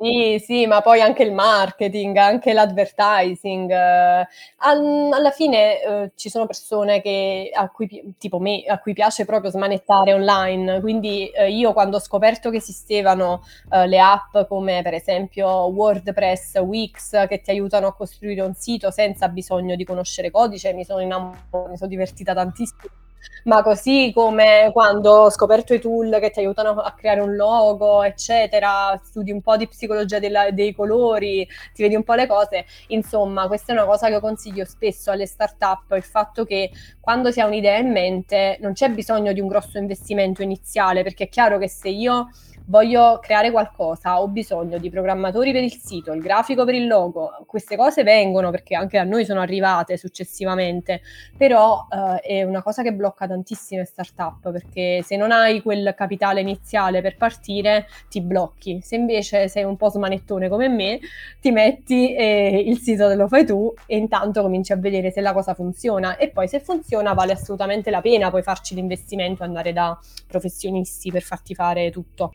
Sì, sì, ma poi anche il marketing, anche l'advertising. Al alla fine, uhm, ci sono persone che a cui tipo me, a cui piace proprio smanettare online, quindi, uhm, io quando ho scoperto che esistevano, uhm, le app come per esempio WordPress, Wix, che ti aiutano a costruire un sito senza bisogno di conoscere codice, mi sono innamo mi son divertita tantissimo. Ma così come quando ho scoperto i tool che ti aiutano a creare un logo, eccetera, studi un po' di psicologia della dei colori, ti vedi un po' le cose. Insomma, questa è una cosa che io consiglio spesso alle startup, il fatto che quando si ha un'idea in mente non c'è bisogno di un grosso investimento iniziale, perché è chiaro che se io voglio creare qualcosa, ho bisogno di programmatori per il sito, il grafico per il logo, queste cose vengono perché anche a noi sono arrivate successivamente, però uh, è una cosa che blocca tantissime startup perché se non hai quel capitale iniziale per partire ti blocchi, se invece sei un po' smanettone come me ti metti e il sito te lo fai tu e intanto cominci a vedere se la cosa funziona e poi se funziona vale assolutamente la pena poi farci l'investimento, andare da professionisti per farti fare tutto.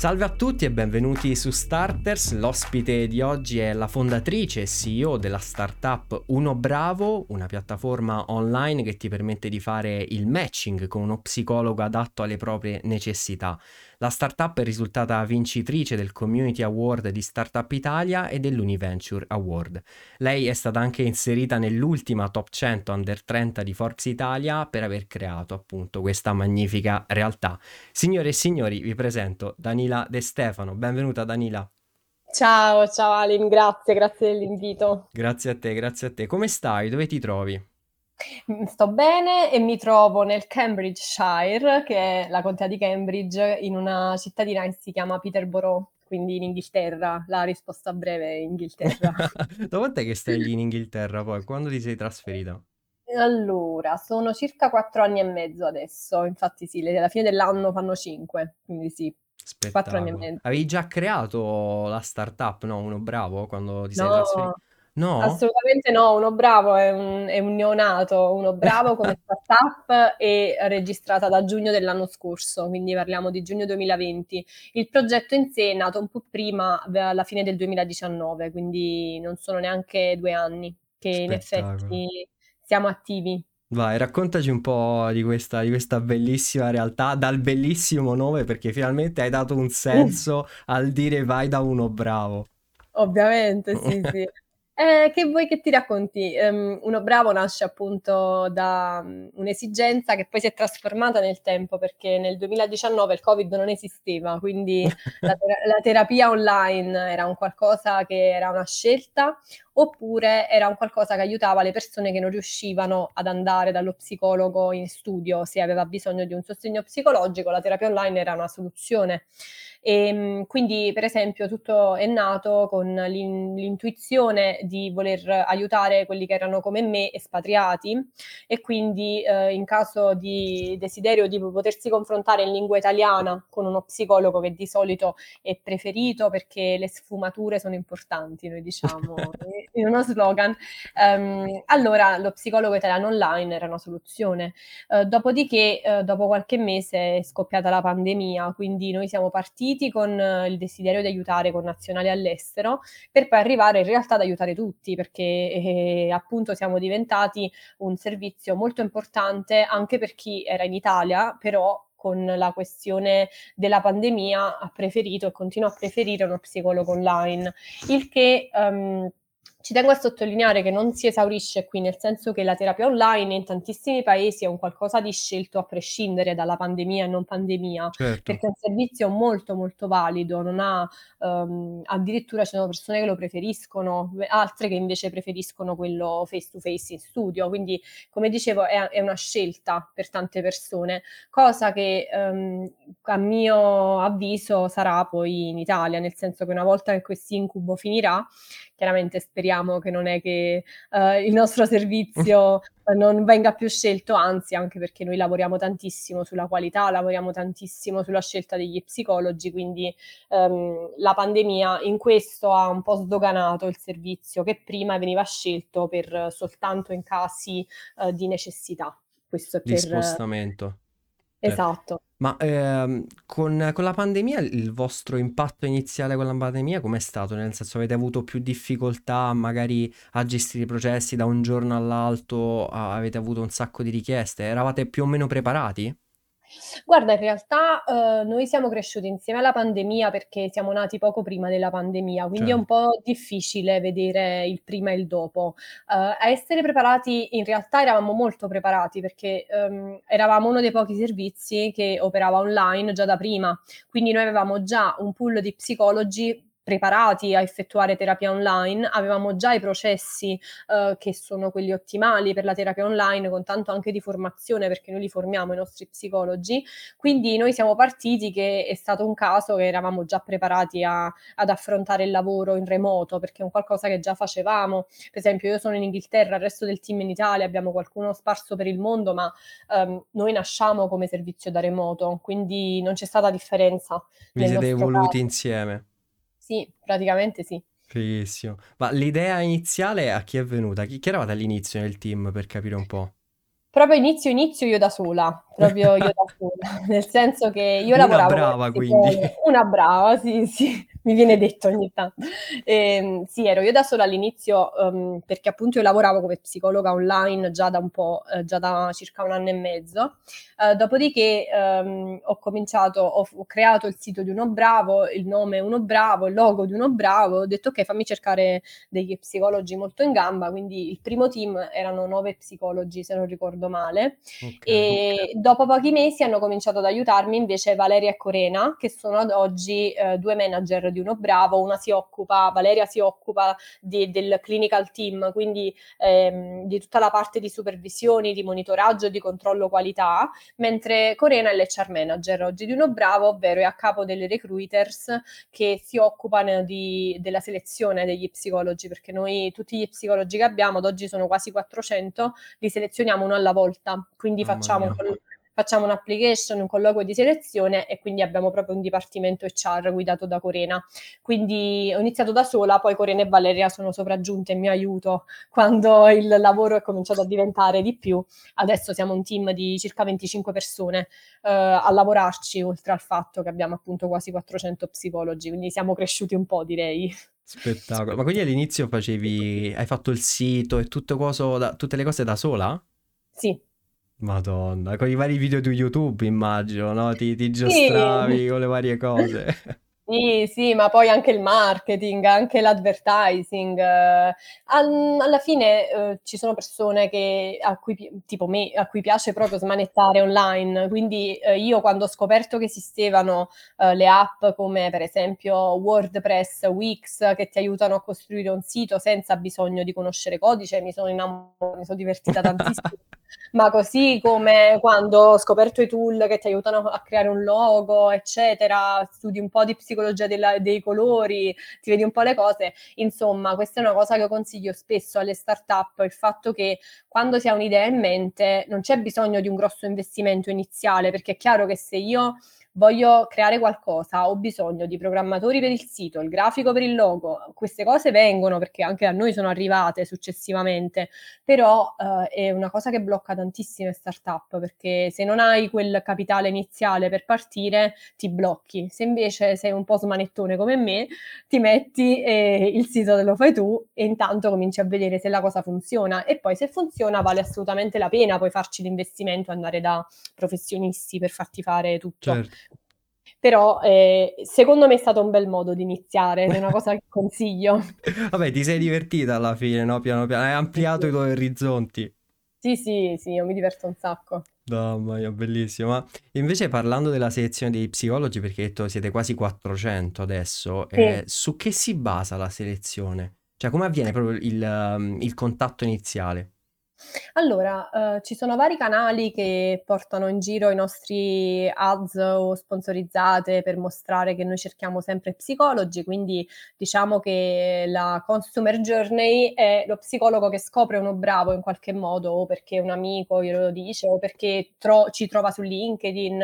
Salve a tutti e benvenuti su Starters. L'ospite di oggi è la fondatrice e CEO della startup Uno Bravo, una piattaforma online che ti permette di fare il matching con uno psicologo adatto alle proprie necessità. La startup è risultata vincitrice del Community Award di Startup Italia e dell'Univenture Award. Lei è stata anche inserita nell'ultima top 100 under 30 di Forbes Italia per aver creato appunto questa magnifica realtà. Signore e signori, vi presento Danila De Stefano. Benvenuta Danila. Ciao, ciao Alin, grazie, grazie dell'invito. Grazie a te, grazie a te. Come stai? Dove ti trovi? Mhmm, sto bene e mi trovo nel Cambridgeshire, che è la contea di Cambridge, in una cittadina che si chiama Peterborough, quindi in Inghilterra. La risposta breve è Inghilterra. Da quant'è che stai lì in Inghilterra poi? Quando ti sei trasferita? Allora, sono circa 4 anni e mezzo adesso, infatti sì, alla fine dell'anno fanno 5, quindi sì, 4 anni e mezzo. Avevi già creato la startup, no? Uno bravo quando ti sei? No, No? assolutamente no. Uno Bravo è un è un neonato. Uno Bravo come startup è registrata da giugno dell'anno scorso, quindi parliamo di giugno 2020. Il progetto in sé è nato un po' prima, alla fine del 2019, quindi non sono neanche 2 anni che in effetti siamo attivi. Vai, raccontaci un po' di questa, di questa bellissima realtà, dal bellissimo nome, perché finalmente hai dato un senso al dire vai da uno bravo. Ovviamente, sì, sì. Eh, che vuoi che ti racconti? Ehm, Uno Bravo nasce appunto da, mhmm, un'esigenza che poi si è trasformata nel tempo, perché nel 2019 il Covid non esisteva, quindi la tera la terapia online era un qualcosa che era una scelta, oppure era un qualcosa che aiutava le persone che non riuscivano ad andare dallo psicologo in studio. Se aveva bisogno di un sostegno psicologico, la terapia online era una soluzione. Ehm, quindi per esempio tutto è nato con l'in l'intuizione di voler aiutare quelli che erano come me espatriati e quindi, ehm, in caso di desiderio di potersi confrontare in lingua italiana con uno psicologo che di solito è preferito perché le sfumature sono importanti, noi diciamo in uno slogan, ehm, allora lo psicologo italiano online era una soluzione. Uhm, dopodiché, uhm, dopo qualche mese è scoppiata la pandemia, quindi noi siamo partiti con il desiderio di aiutare connazionali all'estero, per poi arrivare in realtà ad aiutare tutti, perché, ehm, appunto siamo diventati un servizio molto importante anche per chi era in Italia, però con la questione della pandemia ha preferito e continua a preferire uno psicologo online. Il che, uhm, ci tengo a sottolineare che non si esaurisce qui, nel senso che la terapia online in tantissimi paesi è un qualcosa di scelto a prescindere dalla pandemia e non pandemia, Certo. perché è un servizio molto, molto valido, non ha uhm, addirittura ci sono persone che lo preferiscono, altre che invece preferiscono quello face to face in studio. Quindi, come dicevo, è è una scelta per tante persone, cosa che, uhm, a mio avviso sarà poi in Italia, nel senso che una volta che quest'incubo finirà, chiaramente speriamo speriamo che non è che uh, il nostro servizio non venga più scelto, anzi anche perché noi lavoriamo tantissimo sulla qualità, lavoriamo tantissimo sulla scelta degli psicologi, quindi um, la pandemia in questo ha un po' sdoganato il servizio che prima veniva scelto per soltanto in casi uh, di necessità. Questo è Di per... spostamento. Certo. Esatto. Ma ehm, con, con la pandemia il vostro impatto iniziale con la pandemia com'è stato? Nel senso avete avuto più difficoltà magari a gestire i processi da un giorno all'altro? A- avete avuto un sacco di richieste? Eravate più o meno preparati? Guarda, in realtà, uhm, noi siamo cresciuti insieme alla pandemia perché siamo nati poco prima della pandemia, quindi è un Certo. po' difficile vedere il prima e il dopo. Uhm, a essere preparati in realtà eravamo molto preparati perché, uhm, eravamo uno dei pochi servizi che operava online già da prima, quindi noi avevamo già un pool di psicologi preparati a effettuare terapia online, avevamo già i processi, uhm, che sono quelli ottimali per la terapia online, con tanto anche di formazione, perché noi li formiamo i nostri psicologi. Quindi noi siamo partiti che è stato un caso che eravamo già preparati a ad affrontare il lavoro in remoto, perché è un qualcosa che già facevamo. Per esempio io sono in Inghilterra, il resto del team in Italia, abbiamo qualcuno sparso per il mondo, ma, uhm, noi nasciamo come servizio da remoto, quindi non c'è stata differenza Vi siete evoluti caso. insieme. Sì, praticamente sì. Fighissimo. Ma l'idea iniziale a chi è venuta? Chi, chi eravate all'inizio nel team per capire un po'? Proprio inizio, inizio io da sola, proprio io da sola, nel senso che io Una lavoravo come brava quindi. una brava, sì, sì, mi viene detto ogni tanto. Ehm, sì, ero io da sola all'inizio, uhm, perché appunto io lavoravo come psicologa online già da un po', uhm, già da circa 1 anno e mezzo. Uhm, dopodiché, uhm, ho cominciato ho ho creato il sito di Uno Bravo, il nome Uno Bravo, il logo di Uno Bravo, ho detto: "Okay, fammi cercare degli psicologi molto in gamba", quindi il primo team erano 9 psicologi, se non ricordo male. Ok. E dopo pochi mesi hanno cominciato ad aiutarmi invece Valeria e Corena, che sono ad oggi, ehm, 2 manager di Uno Bravo. Una si occupa Valeria si occupa di del clinical team, quindi, ehm, di tutta la parte di supervisioni, di monitoraggio di controllo qualità, mentre Corena è l'HR manager oggi di Uno Bravo, ovvero è a capo delle recruiters che si occupano di della selezione degli psicologi, perché noi tutti gli psicologi che abbiamo, ad oggi sono quasi 400, li selezioniamo uno alla volta. Quindi facciamo facciamo un'application, un colloquio di selezione e quindi abbiamo proprio un dipartimento HR guidato da Corena. Quindi ho iniziato da sola, poi Corena e Valeria sono sopraggiunte in mio aiuto quando il lavoro è cominciato a diventare di più. Adesso siamo un team di circa 25 persone, uhm, a lavorarci, oltre al fatto che abbiamo appunto quasi 400 psicologi, quindi siamo cresciuti un po' direi. Spettacolo. Ma quindi all'inizio facevi, hai fatto il sito e tutto coso da- tutte le cose da sola? Sì. Madonna, con i vari video su YouTube immagino, no? Ti, ti Sì. giostravi con le varie cose. Sì, sì, ma poi anche il marketing, anche l'advertising. Al alla fine, uhm, ci sono persone che a cui tipo me, a cui piace proprio smanettare online, quindi, uhm, io quando ho scoperto che esistevano, uhm, le app come per esempio WordPress, Wix, che ti aiutano a costruire un sito senza bisogno di conoscere codice, mi sono innamo mi son divertita tantissimo. Ma così come quando ho scoperto i tool che ti aiutano a creare un logo, eccetera, studi un po' di psicologia della dei colori, ti vedi un po' le cose. Insomma, questa è una cosa che consiglio spesso alle startup, il fatto che quando si ha un'idea in mente non c'è bisogno di un grosso investimento iniziale, perché è chiaro che se io voglio creare qualcosa, ho bisogno di programmatori per il sito, il grafico per il logo, queste cose vengono perché anche a noi sono arrivate successivamente, però, uhm, è una cosa che blocca tantissime startup, perché se non hai quel capitale iniziale per partire, ti blocchi. Se invece sei un po' smanettone come me, ti metti e il sito te lo fai tu e intanto cominci a vedere se la cosa funziona e poi se funziona vale assolutamente la pena poi farci l'investimento, andare da professionisti per farti fare tutto. Certo. Però, ehm, secondo me è stato un bel modo di iniziare è una cosa che consiglio. Vabbè, ti sei divertita alla fine, no? Piano piano, hai Sì, ampliato i sì. tuoi orizzonti. Sì, sì, sì, io mi diverto un sacco. Mamma mia, bellissimo. Ma invece parlando della selezione dei psicologi, perché hai detto siete quasi 400 adesso, Sì. eh, su che si basa la selezione? Cioè, come avviene proprio il, um, il contatto iniziale? Allora, uhm, ci sono vari canali che portano in giro i nostri ads o sponsorizzate per mostrare che noi cerchiamo sempre psicologi, quindi diciamo che la consumer journey è lo psicologo che scopre uno bravo in qualche modo, o perché un amico glielo dice, o perché tro ci trova su LinkedIn,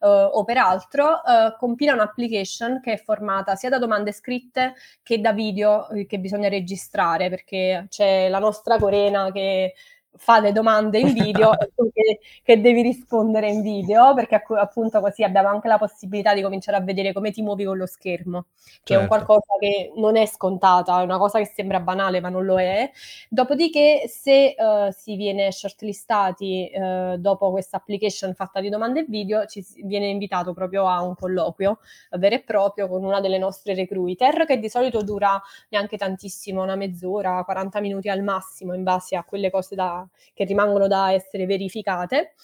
uhm, o per altro, uhm, compila un'application che è formata sia da domande scritte che da video, uhm, che bisogna registrare, perché c'è la nostra Corena che fa le domande in video e tu che che devi rispondere in video, perché appunto così abbiamo anche la possibilità di cominciare a vedere come ti muovi con lo schermo, che è un Certo. qualcosa che non è scontata, è una cosa che sembra banale, ma non lo è. Dopodiché se, uhm, si viene shortlistati, uhm, dopo questa application fatta di domande e video, ci viene invitato proprio a un colloquio vero e proprio con una delle nostre recruiter, che di solito dura neanche tantissimo, una mezz'ora, 40 minuti al massimo, in base a quelle cose da che rimangono da essere verificate.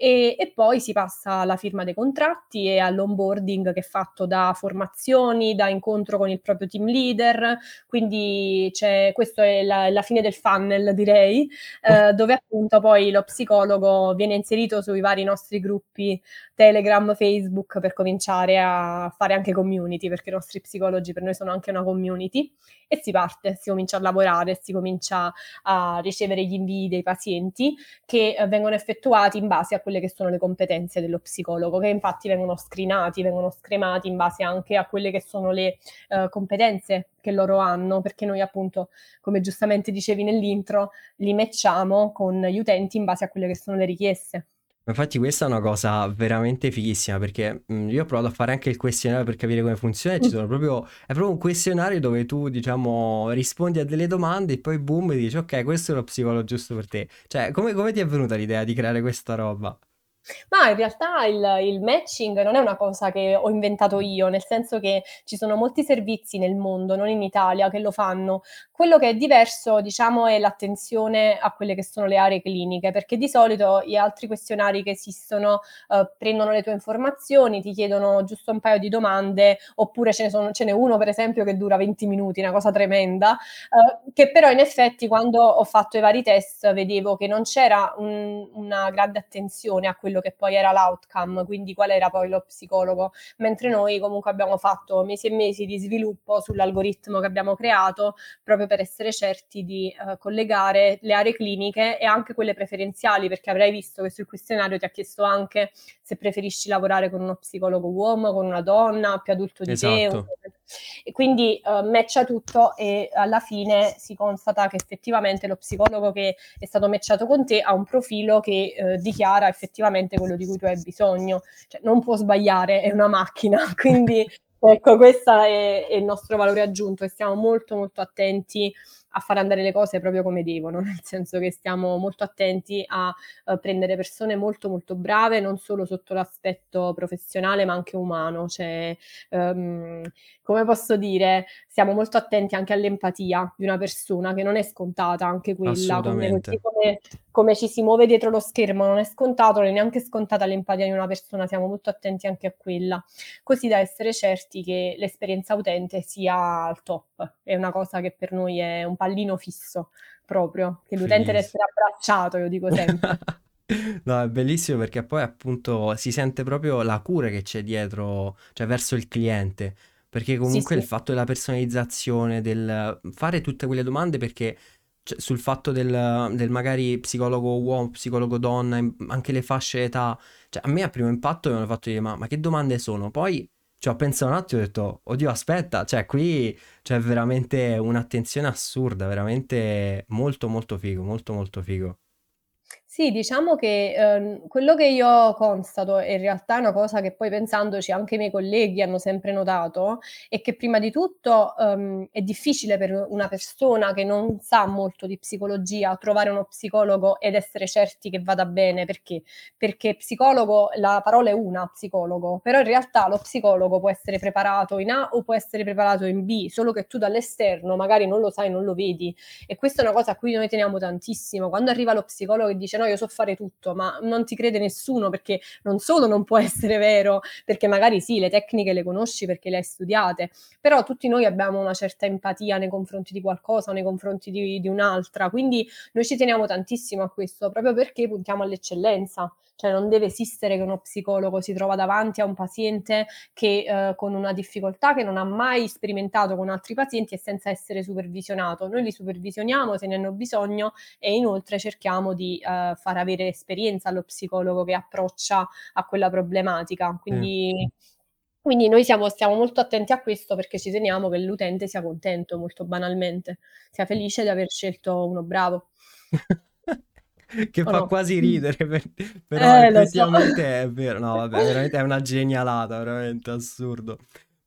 E e poi si passa alla firma dei contratti e all'onboarding che è fatto da formazioni, da incontro con il proprio team leader, quindi c'è questo è la la fine del funnel direi, uhm, dove appunto poi lo psicologo viene inserito sui vari nostri gruppi Telegram, Facebook, per cominciare a fare anche community, perché i nostri psicologi per noi sono anche una community, e si parte, si comincia a lavorare, si comincia a ricevere gli invii dei pazienti che, uhm, vengono effettuati in base a quelle che sono le competenze dello psicologo, che infatti vengono screenati, vengono scremati in base anche a quelle che sono le, uhm, competenze che loro hanno, perché noi appunto, come giustamente dicevi nell'intro, li matchiamo con gli utenti in base a quelle che sono le richieste. Infatti questa è una cosa veramente fighissima perché, mhmm, io ho provato a fare anche il questionario per capire come funziona e ci Mh. sono proprio è proprio un questionario dove tu diciamo rispondi a delle domande e poi boom, dici: "Okay, questo è lo psicologo giusto per te." Cioè, come come ti è venuta l'idea di creare questa roba? Ma in realtà il il matching non è una cosa che ho inventato io, nel senso che ci sono molti servizi nel mondo, non in Italia, che lo fanno. Quello che è diverso, diciamo, è l'attenzione a quelle che sono le aree cliniche, perché di solito gli altri questionari che esistono, uhm, prendono le tue informazioni, ti chiedono giusto un paio di domande, oppure ce ne sono ce n'è uno per esempio che dura 20 minuti, una cosa tremenda, uhm, che però in effetti quando ho fatto i vari test vedevo che non c'era un una grande attenzione a quello che poi era l'outcome, quindi qual era poi lo psicologo, mentre noi comunque abbiamo fatto mesi e mesi di sviluppo sull'algoritmo che abbiamo creato, proprio per essere certi di, uhm, collegare le aree cliniche e anche quelle preferenziali, perché avrai visto che sul questionario ti ha chiesto anche se preferisci lavorare con uno psicologo uomo, con una donna, più adulto di te, Esatto. e quindi, uhm, matcha tutto e alla fine si constata che effettivamente lo psicologo che è stato matchato con te ha un profilo che, uhm, dichiara effettivamente quello di cui tu hai bisogno. Cioè non può sbagliare, è una macchina. Quindi ecco, questa è è il nostro valore aggiunto e stiamo molto, molto attenti a fare andare le cose proprio come devono, nel senso che stiamo molto attenti a, uhm, prendere persone molto, molto brave, non solo sotto l'aspetto professionale, ma anche umano. Cioè, uhm, come posso dire, siamo molto attenti anche all'empatia di una persona, che non è scontata anche quella, come come come ci si muove dietro lo schermo non è scontato, non è neanche scontata l'empatia di una persona, siamo molto attenti anche a quella, così da essere certi che l'esperienza utente sia al top. È una cosa che per noi è un pallino fisso proprio, che l'utente deve essere abbracciato, io dico sempre. No, è bellissimo perché poi appunto si sente proprio la cura che c'è dietro, cioè verso il cliente, perché Sì, comunque il sì. fatto della personalizzazione, del fare tutte quelle domande perché c sul fatto del del magari psicologo uomo, psicologo donna, anche le fasce d'età, cioè a me a primo impatto mi hanno fatto dire: "Ma ma che domande sono?" Poi ci ho pensato un attimo e ho detto: "Oddio aspetta, cioè qui c'è veramente un'attenzione assurda, veramente molto, molto figo, molto, molto figo." Sì, diciamo che, uhm, quello che io constato, e in realtà è una cosa che poi pensandoci anche i miei colleghi hanno sempre notato, è che prima di tutto, uhm, è difficile per una persona che non sa molto di psicologia trovare uno psicologo ed essere certi che vada bene. Perché? Perché psicologo la parola è una, psicologo, però in realtà lo psicologo può essere preparato in A o può essere preparato in B, solo che tu dall'esterno magari non lo sai, non lo vedi. E questa è una cosa a cui noi teniamo tantissimo. Quando arriva lo psicologo e dice: "No, io so fare tutto, ma non ti crede nessuno perché non solo non può essere vero, perché magari sì, le tecniche le conosci perché le hai studiate, però tutti noi abbiamo una certa empatia nei confronti di qualcosa nei confronti di, di un'altra, quindi noi ci teniamo tantissimo a questo, proprio perché puntiamo all'eccellenza. Cioè non deve esistere che uno psicologo si trova davanti a un paziente che eh, con una difficoltà che non ha mai sperimentato con altri pazienti e senza essere supervisionato. Noi li supervisioniamo se ne hanno bisogno e inoltre cerchiamo di eh, far avere esperienza allo psicologo che approccia a quella problematica. Quindi, mm. quindi noi siamo, stiamo molto attenti a questo perché ci teniamo che l'utente sia contento, molto banalmente, sia felice di aver scelto uno bravo. che fa no. quasi ridere, per, però eh, effettivamente so. è vero. No, vabbè, veramente è una genialata, veramente assurdo.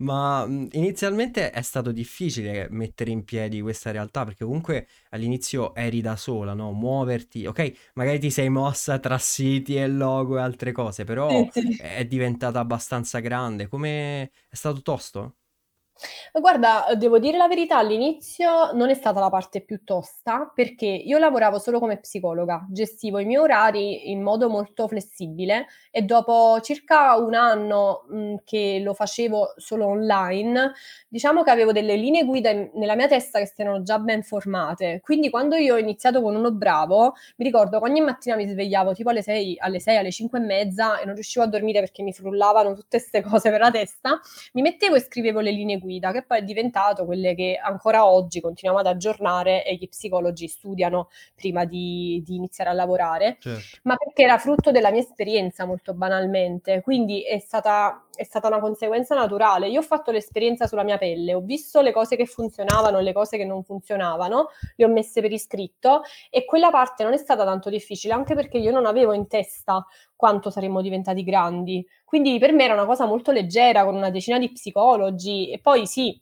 Ma inizialmente è stato difficile mettere in piedi questa realtà perché comunque all'inizio eri da sola, no? Muoverti, ok? Magari ti sei mossa tra siti e logo e altre cose, però sì, sì. è diventata abbastanza grande. Come è stato tosto? Guarda, devo dire la verità, all'inizio non è stata la parte più tosta, perché io lavoravo solo come psicologa, gestivo i miei orari in modo molto flessibile e dopo circa un anno, mhmm, che lo facevo solo online, diciamo che avevo delle linee guida in nella mia testa che si erano già ben formate. Quindi quando io ho iniziato con Uno Bravo, mi ricordo che ogni mattina mi svegliavo tipo alle 6, alle 6, alle 5 e mezza e non riuscivo a dormire perché mi frullavano tutte 'ste cose per la testa, mi mettevo e scrivevo le linee guida guida, che poi è diventato quelle che ancora oggi continuiamo ad aggiornare e gli psicologi studiano prima di, di iniziare a lavorare, certo. ma perché era frutto della mia esperienza molto banalmente, quindi è stata, è stata una conseguenza naturale. Io ho fatto l'esperienza sulla mia pelle, ho visto le cose che funzionavano e le cose che non funzionavano, le ho messe per iscritto e quella parte non è stata tanto difficile, anche perché io non avevo in testa quanto saremmo diventati grandi. Quindi per me era una cosa molto leggera, con una decina di psicologi e poi sì,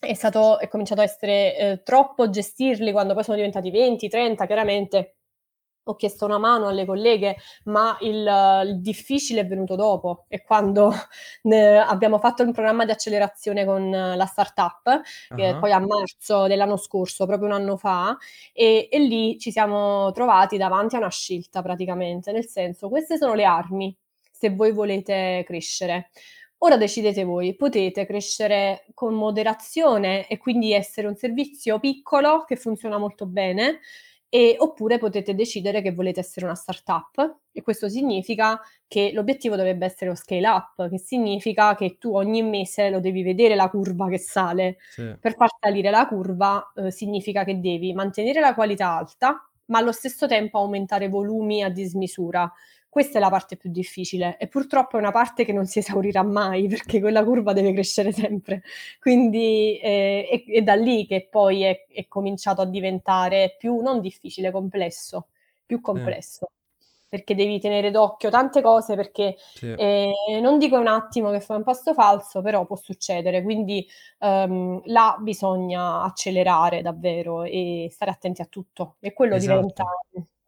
è stato, è cominciato a essere eh, troppo gestirli quando poi sono diventati 20, 30, chiaramente ho chiesto una mano alle colleghe, ma il, il difficile è venuto dopo e quando abbiamo fatto un programma di accelerazione con la startup, uh-huh. che poi a marzo dell'anno scorso, proprio un anno fa, e, e lì ci siamo trovati davanti a una scelta praticamente, nel senso queste sono le armi se voi volete crescere. Ora decidete voi, potete crescere con moderazione e quindi essere un servizio piccolo che funziona molto bene, e, oppure potete decidere che volete essere una startup e questo significa che l'obiettivo dovrebbe essere lo scale up, che significa che tu ogni mese lo devi vedere la curva che sale. Sì. Per far salire la curva eh, significa che devi mantenere la qualità alta, ma allo stesso tempo aumentare volumi a dismisura. Questa è la parte più difficile e purtroppo è una parte che non si esaurirà mai perché quella curva deve crescere sempre. Quindi eh, è, è, da lì che poi è, è, cominciato a diventare più non difficile, complesso, più complesso. Eh perché devi tenere d'occhio tante cose, perché sì. eh, non dico un attimo che fai un passo falso, però può succedere, quindi um, là bisogna accelerare davvero e stare attenti a tutto e quello esatto. diventa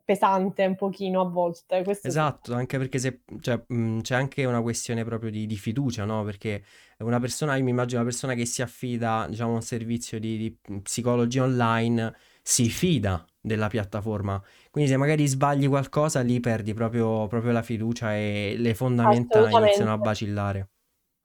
pesante un pochino a volte. Questo esatto, sì. anche perché se, cioè, mh, c'è anche una questione proprio di, di, fiducia, no? Perché una persona, io mi immagino una persona che si affida, diciamo, a un servizio di, di psicologia online, si fida della piattaforma. Quindi se magari sbagli qualcosa, lì perdi proprio, proprio la fiducia e le fondamenta iniziano a vacillare.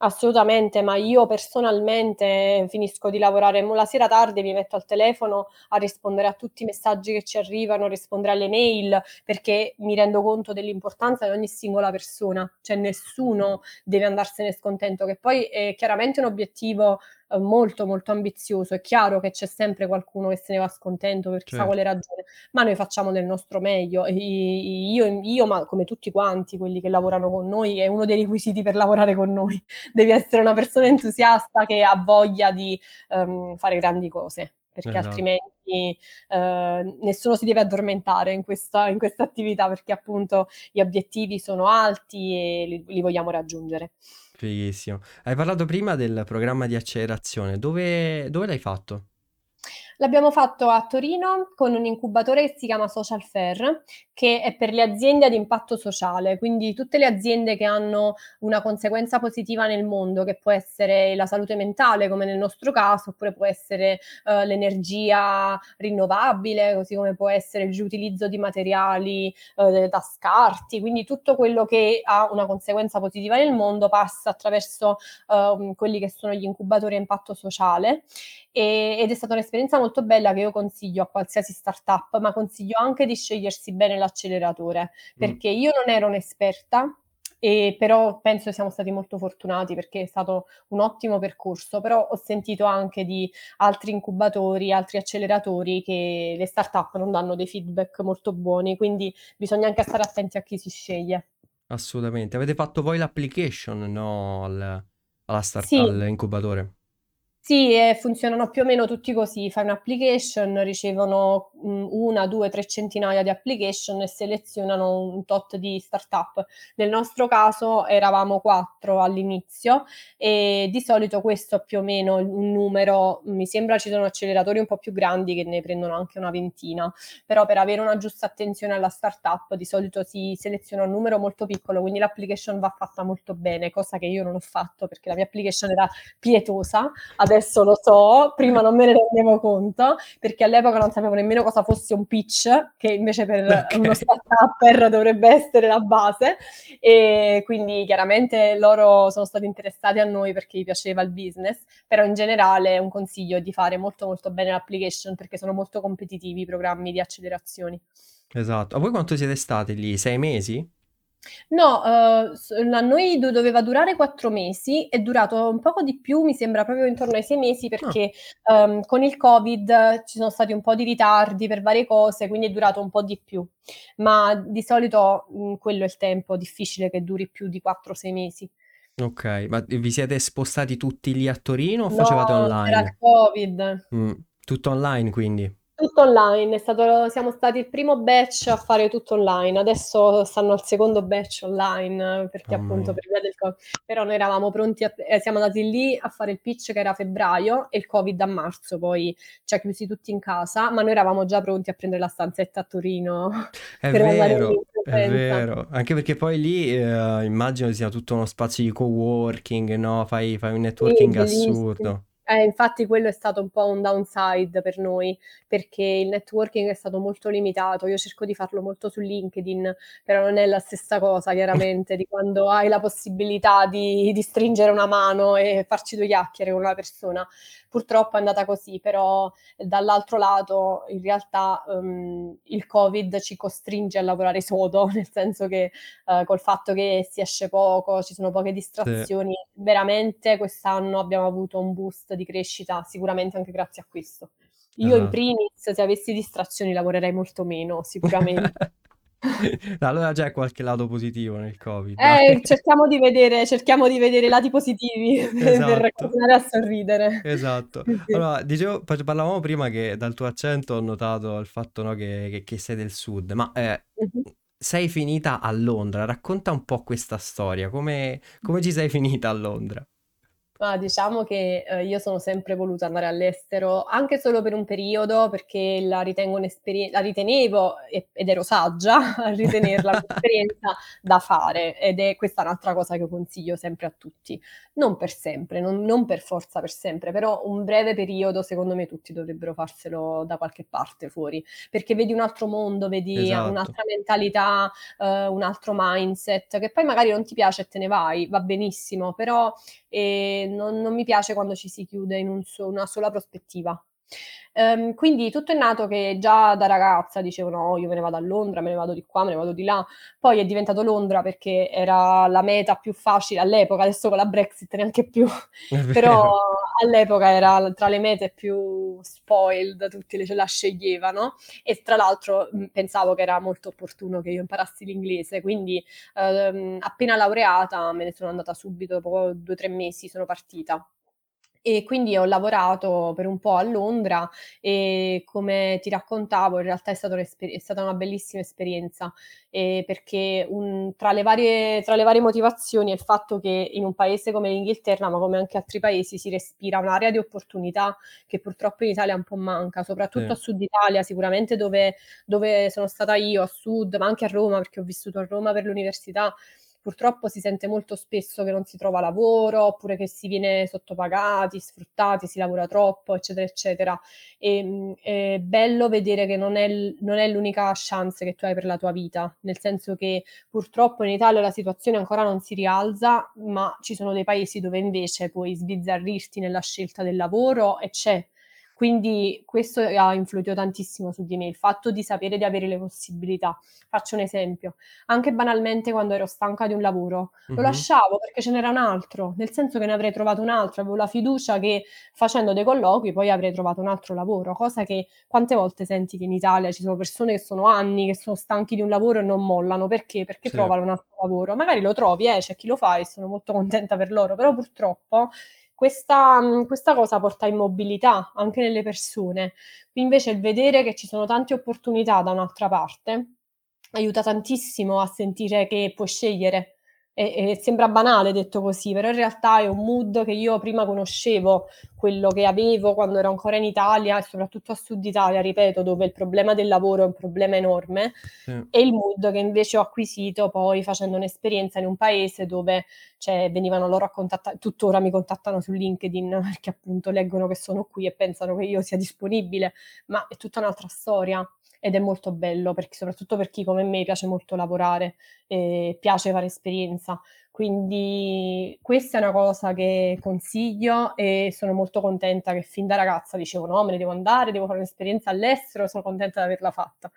Assolutamente, ma io personalmente finisco di lavorare la sera tardi, mi metto al telefono a rispondere a tutti i messaggi che ci arrivano, rispondere alle mail, perché mi rendo conto dell'importanza di ogni singola persona, cioè nessuno deve andarsene scontento, che poi è chiaramente un obiettivo molto molto ambizioso. È chiaro che c'è sempre qualcuno che se ne va scontento per chissà certo. quale ragione, ma noi facciamo del nostro meglio. Io, io, ma come tutti quanti quelli che lavorano con noi, è uno dei requisiti per lavorare con noi. Devi essere una persona entusiasta che ha voglia di um, fare grandi cose, perché esatto. altrimenti uh, nessuno si deve addormentare in questa, in questa attività, perché appunto gli obiettivi sono alti e li, li vogliamo raggiungere. Fighissimo. Hai parlato prima del programma di accelerazione, dove, dove l'hai fatto? L'abbiamo fatto a Torino con un incubatore che si chiama Social Fair, che è per le aziende ad impatto sociale, quindi tutte le aziende che hanno una conseguenza positiva nel mondo, che può essere la salute mentale, come nel nostro caso, oppure può essere uh, l'energia rinnovabile, così come può essere il riutilizzo di materiali uh, da scarti, quindi tutto quello che ha una conseguenza positiva nel mondo passa attraverso uh, quelli che sono gli incubatori a impatto sociale. E, ed è stata un'esperienza molto bella che io consiglio a qualsiasi startup, ma consiglio anche di scegliersi bene l'acceleratore, mm. perché io non ero un'esperta, e però penso siamo stati molto fortunati perché è stato un ottimo percorso, però ho sentito anche di altri incubatori, altri acceleratori che le startup non danno dei feedback molto buoni, quindi bisogna anche stare attenti a chi si sceglie. Assolutamente. Avete fatto voi l'application, no, al, alla start- sì. all'incubatore? Sì, funzionano più o meno tutti così. Fai un'application, ricevono, mhmm, 1, 2, 3 centinaia di application e selezionano un tot di startup. Nel nostro caso eravamo 4 all'inizio e di solito questo è più o meno un numero mi sembra ci sono acceleratori un po' più grandi che ne prendono anche una ventina, però per avere una giusta attenzione alla startup di solito si seleziona un numero molto piccolo, quindi l'application va fatta molto bene, cosa che io non ho fatto perché la mia application era pietosa. Adesso lo so, prima non me ne rendevo conto, perché all'epoca non sapevo nemmeno cosa fosse un pitch, che invece per okay. uno startup dovrebbe essere la base, e quindi chiaramente loro sono stati interessati a noi perché gli piaceva il business, però in generale un consiglio è di fare molto molto bene l'application perché sono molto competitivi i programmi di accelerazioni. Esatto, a voi quanto siete stati lì? Sei mesi? No, uhm, a noi do doveva durare 4 mesi, è durato un poco di più, mi sembra proprio intorno ai 6 mesi Ah. perché, uhm, con il Covid ci sono stati un po' di ritardi per varie cose, quindi è durato un po' di più. Ma di solito, mhmm, quello è il tempo difficile che duri più di 4, 6 mesi. Okay, ma vi siete spostati tutti lì a Torino o facevate No, c'era il online? Covid. Mh, tutto online quindi? Tutto online, è stato siamo stati il primo batch a fare tutto online, adesso stanno al secondo batch online perché Mamma appunto per via del co però noi eravamo pronti a ehm, siamo andati lì a fare il pitch che era a febbraio e il Covid a marzo, poi ci ha chiusi tutti in casa, ma noi eravamo già pronti a prendere la stanzetta a Torino È lì vero, è vero. Anche perché poi lì, ehm, immagino sia tutto uno spazio di coworking, no, fai fai un Sì, networking bellissimo. assurdo. Eh, infatti quello è stato un po' un downside per noi, perché il networking è stato molto limitato. Io cerco di farlo molto su LinkedIn, però non è la stessa cosa chiaramente di quando hai la possibilità di di stringere una mano e farci 2 chiacchiere con una persona. Purtroppo è andata così, però dall'altro lato in realtà, uhm, il Covid ci costringe a lavorare sodo, nel senso che, uhm, col fatto che si esce poco, ci sono poche Sì. distrazioni, veramente quest'anno abbiamo avuto un boost di crescita, sicuramente anche grazie a questo. Io in Esatto. primis, se avessi distrazioni lavorerei molto meno, sicuramente. Allora già è qualche lato positivo nel Covid. Eh, cerchiamo di vedere cerchiamo di vedere i lati positivi pe per Esatto. continuare a sorridere. Esatto. Allora, dicevo par parlavamo prima che dal tuo accento ho notato il fatto, no, che che che sei del sud, ma, Mh-mh. mhmm, sei finita a Londra. Racconta un po' questa storia. Come come ci sei finita a Londra? Ma diciamo che, uhm, io sono sempre voluta andare all'estero, anche solo per un periodo, perché la ritengo la ritenevo, e ed ero saggia a ritenerla un'esperienza da fare, ed è questa un'altra cosa che io consiglio sempre a tutti. Non per sempre, non non per forza per sempre, però un breve periodo secondo me tutti dovrebbero farselo da qualche parte fuori, perché vedi un altro mondo, vedi Esatto. un'altra mentalità, uhm, un altro mindset, che poi magari non ti piace e te ne vai, va benissimo, però, ehm, non non mi piace quando ci si chiude in un so una sola prospettiva. Ehm, quindi tutto è nato che già da ragazza dicevo: "No, io me ne vado a Londra, me ne vado di qua, me ne vado di là". Poi è diventato Londra perché era la meta più facile all'epoca, adesso con la Brexit neanche più, però all'epoca era tra le mete più spoiled, tutti le ce la sceglievano e tra l'altro, pensavo che era molto opportuno che io imparassi l'inglese, quindi, uhm, appena laureata me ne sono andata subito, dopo 2, 3 mesi sono partita. E quindi ho lavorato per un po' a Londra e come ti raccontavo in realtà è è stata una bellissima esperienza, ehm, perché un tra le varie tra le varie motivazioni è il fatto che in un paese come l'Inghilterra, ma come anche altri paesi, si respira un'area di opportunità che purtroppo in Italia un po' manca, soprattutto a Sì. Sud Italia, sicuramente dove dove sono stata io, a Sud, ma anche a Roma, perché ho vissuto a Roma per l'università. Purtroppo si sente molto spesso che non si trova lavoro, oppure che si viene sottopagati, sfruttati, si lavora troppo, eccetera, eccetera. Ehm, è bello vedere che non è non è l'unica chance che tu hai per la tua vita, nel senso che purtroppo in Italia la situazione ancora non si rialza, ma ci sono dei paesi dove invece puoi sbizzarrirti nella scelta del lavoro e c'è. Quindi questo ha influito tantissimo su di me, il fatto di sapere di avere le possibilità. Faccio un esempio: anche banalmente quando ero stanca di un lavoro, lo Mh-mh. lasciavo perché ce n'era un altro, nel senso che ne avrei trovato un altro, avevo la fiducia che facendo dei colloqui poi avrei trovato un altro lavoro, cosa che quante volte senti che in Italia ci sono persone che sono anni che sono stanchi di un lavoro e non mollano, perché? Perché Sì. trovano un altro lavoro. Magari lo trovi, eh, c'è chi lo fa e sono molto contenta per loro, però purtroppo questa mhmm, questa cosa porta immobilità anche nelle persone. Invece il vedere che ci sono tante opportunità da un'altra parte, aiuta tantissimo a sentire che puoi scegliere. E e sembra banale detto così, però in realtà è un mood che io prima conoscevo, quello che avevo quando ero ancora in Italia e soprattutto a Sud Italia, ripeto, dove il problema del lavoro è un problema enorme, Sì. e il mood che invece ho acquisito poi facendo un'esperienza in un paese dove, cioè, venivano loro a contatta tuttora mi contattano su LinkedIn perché appunto leggono che sono qui e pensano che io sia disponibile, ma è tutta un'altra storia ed è molto bello, perché soprattutto per chi come me piace molto lavorare e piace fare esperienza. Quindi questa è una cosa che consiglio e sono molto contenta che fin da ragazza dicevo: "No, me ne devo andare, devo fare un'esperienza all'estero", sono contenta di averla fatta.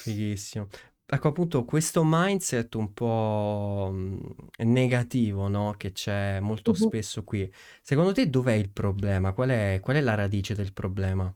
Fighissimo. Ecco, appunto, questo mindset un po', mhmm, negativo, no, che c'è molto Mh-mh. spesso qui, secondo te dov'è il problema? Qual è qual è la radice del problema?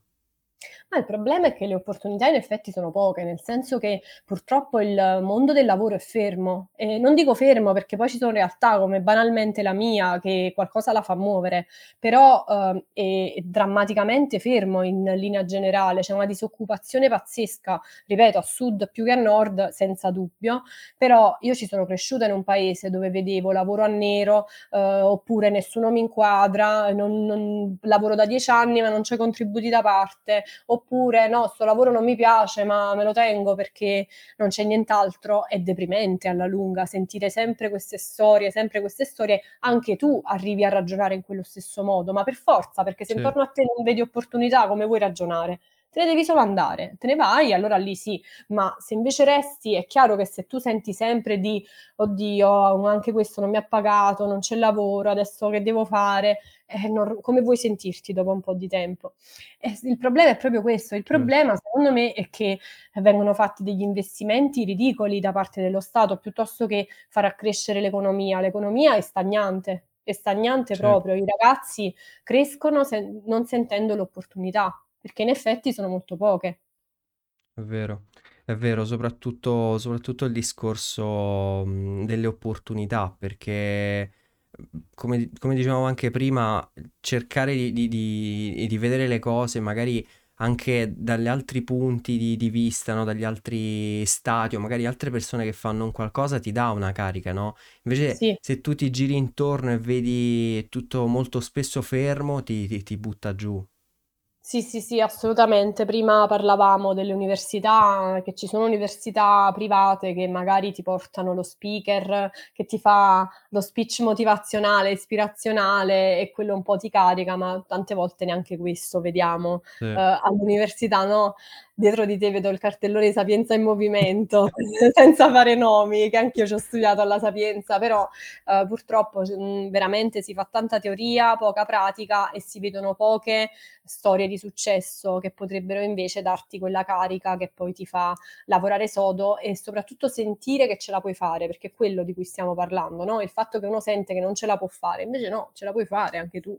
Ma il problema è che le opportunità in effetti sono poche, nel senso che purtroppo il mondo del lavoro è fermo. E non dico fermo perché poi ci sono realtà come banalmente la mia che qualcosa la fa muovere, però, uhm, è drammaticamente fermo in linea generale, c'è una disoccupazione pazzesca, ripeto a sud più che a nord senza dubbio, però io ci sono cresciuta in un paese dove vedevo lavoro a nero, uhm, oppure nessuno mi inquadra, non non lavoro da 10 anni ma non i contributi da parte, oppure: "No, 'sto lavoro non mi piace, ma me lo tengo perché non c'è nient'altro." È deprimente alla lunga sentire sempre queste storie, sempre queste storie. Anche tu arrivi a ragionare in quello stesso modo, ma per forza, perché se Sì. intorno a te non vedi opportunità come vuoi ragionare? Te ne devi solo andare. Te ne vai, allora lì sì, ma se invece resti è chiaro che se tu senti sempre di: "Oddio, anche questo non mi ha pagato, non c'è lavoro, adesso che devo fare?" Eh, nor come vuoi sentirti dopo un po' di tempo? Eh il problema è proprio questo. Il Sì. problema secondo me è che vengono fatti degli investimenti ridicoli da parte dello Stato, piuttosto che far accrescere l'economia. L'economia è stagnante, è stagnante Sì. proprio. I ragazzi crescono sen non sentendo l'opportunità, perché in effetti sono molto poche. È vero, è vero, soprattutto soprattutto il discorso, mhmm, delle opportunità, perché, come come dicevamo anche prima, cercare di di di di vedere le cose magari anche dagli altri punti di di vista, no, dagli altri stati o magari altre persone che fanno un qualcosa ti dà una carica, no, invece Sì. se tu ti giri intorno e vedi tutto molto spesso fermo ti ti ti butta giù. Sì, sì, sì, assolutamente. Prima parlavamo delle università, che ci sono università private che magari ti portano lo speaker che ti fa lo speech motivazionale, ispirazionale e quello un po' ti carica, ma tante volte neanche questo vediamo, Sì. uhm, all'università, no, dietro di te vedo il cartellone Sapienza in movimento, senza fare nomi, che anch'io c'ho studiato alla Sapienza, però, uhm, purtroppo c mhmm, veramente si fa tanta teoria, poca pratica e si vedono poche storie di successo che potrebbero invece darti quella carica che poi ti fa lavorare sodo e soprattutto sentire che ce la puoi fare, perché è quello di cui stiamo parlando, no, il fatto che uno sente che non ce la può fare, invece no, ce la puoi fare anche tu.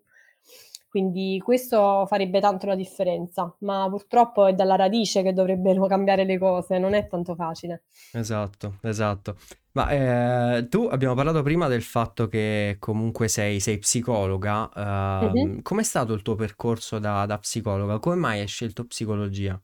Quindi questo farebbe tanto la differenza, ma purtroppo è dalla radice che dovrebbero cambiare le cose, non è tanto facile. Esatto, esatto. Ma eh, tu abbiamo parlato prima del fatto che comunque sei, sei psicologa. Mh-mh. ehm, com'è stato il tuo percorso da, da psicologa? Come mai hai scelto psicologia?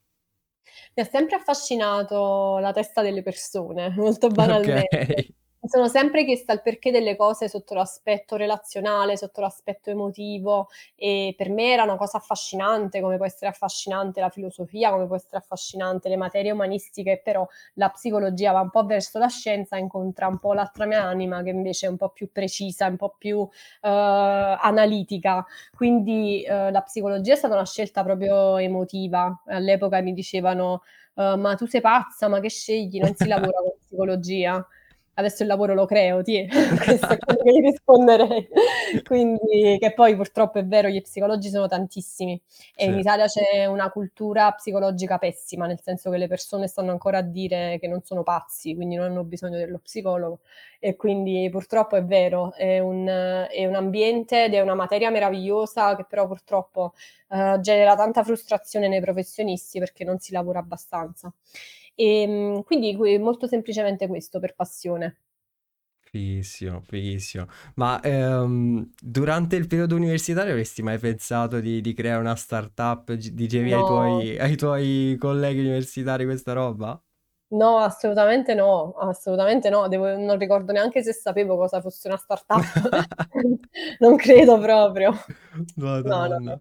Mi ha sempre affascinato la testa delle persone, molto banalmente. Mi sono sempre chiesta il perché delle cose sotto l'aspetto relazionale, sotto l'aspetto emotivo e per me era una cosa affascinante, come può essere affascinante la filosofia, come può essere affascinante le materie umanistiche, però la psicologia va un po' verso la scienza, incontra un po' l'altra mia anima che invece è un po' più precisa, un po' più, uhm, analitica. Quindi, uhm, la psicologia è stata una scelta proprio emotiva. All'epoca mi dicevano: uhm: "Ma tu sei pazza, ma che scegli? Non si lavora con psicologia." Adesso il lavoro lo creo. Questo è quello che gli risponderei. Quindi che poi purtroppo è vero, gli psicologi sono tantissimi e in Sì. Italia c'è una cultura psicologica pessima, nel senso che le persone stanno ancora a dire che non sono pazzi, quindi non hanno bisogno dello psicologo e quindi purtroppo è vero, è un è un ambiente ed è una materia meravigliosa che però purtroppo, uhm, genera tanta frustrazione nei professionisti perché non si lavora abbastanza. Ehm, quindi molto semplicemente questo, per passione. Fighissimo, fighissimo. Ma ehm, durante il periodo universitario avresti mai pensato di, di creare una startup? Dicevi ai No, tuoi, ai tuoi colleghi universitari questa roba? no, assolutamente no, assolutamente no. Devo non ricordo neanche se sapevo cosa fosse una startup. Non credo proprio. No, no, no. Madonna,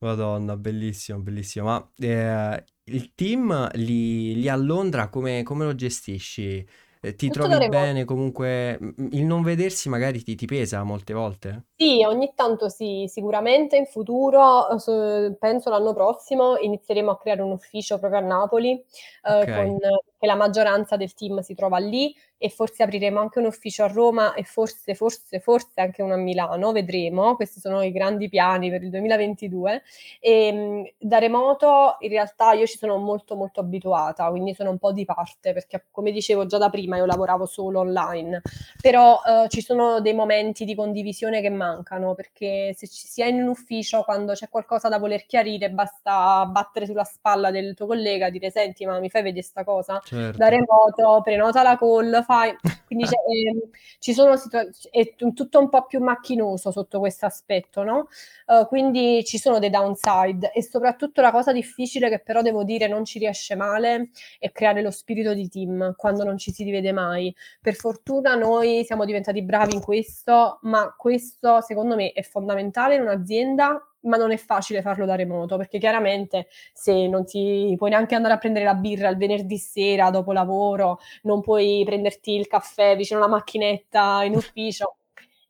Madonna, bellissimo, bellissimo. Ma eh, il team lì, lì a Londra come, come lo gestisci? Eh, ti Tutto trovi remoto. bene comunque? Il non vedersi magari ti, ti pesa molte volte? Sì, ogni tanto sì, sicuramente in futuro, s penso l'anno prossimo inizieremo a creare un ufficio proprio a Napoli, Ok, con che la maggioranza del team si trova lì e forse apriremo anche un ufficio a Roma e forse, forse, forse anche uno a Milano, vedremo. Questi sono i grandi piani per il 2022. Ehm, da remoto in realtà io ci sono molto, molto abituata, quindi sono un po' di parte perché, come dicevo già da prima, io lavoravo solo online. Però, uhm, ci sono dei momenti di condivisione che mancano, perché se ci si è in un ufficio, quando c'è qualcosa da voler chiarire, basta battere sulla spalla del tuo collega e dire: "Senti, ma mi fai vedè 'sta cosa?" Da certo. remoto, prenota la call, fai quindi ehm, ci sono situa c è tutto un po' più macchinoso sotto questo aspetto, no, uhm, quindi ci sono dei downside e soprattutto la cosa difficile che però devo dire non ci riesce male, è creare lo spirito di team quando non ci si rivede mai. Per fortuna noi siamo diventati bravi in questo, ma questo secondo me è fondamentale in un'azienda, ma non è facile farlo da remoto, perché chiaramente se non ti puoi neanche andare a prendere la birra il venerdì sera dopo lavoro, non puoi prenderti il caffè vicino alla macchinetta in ufficio,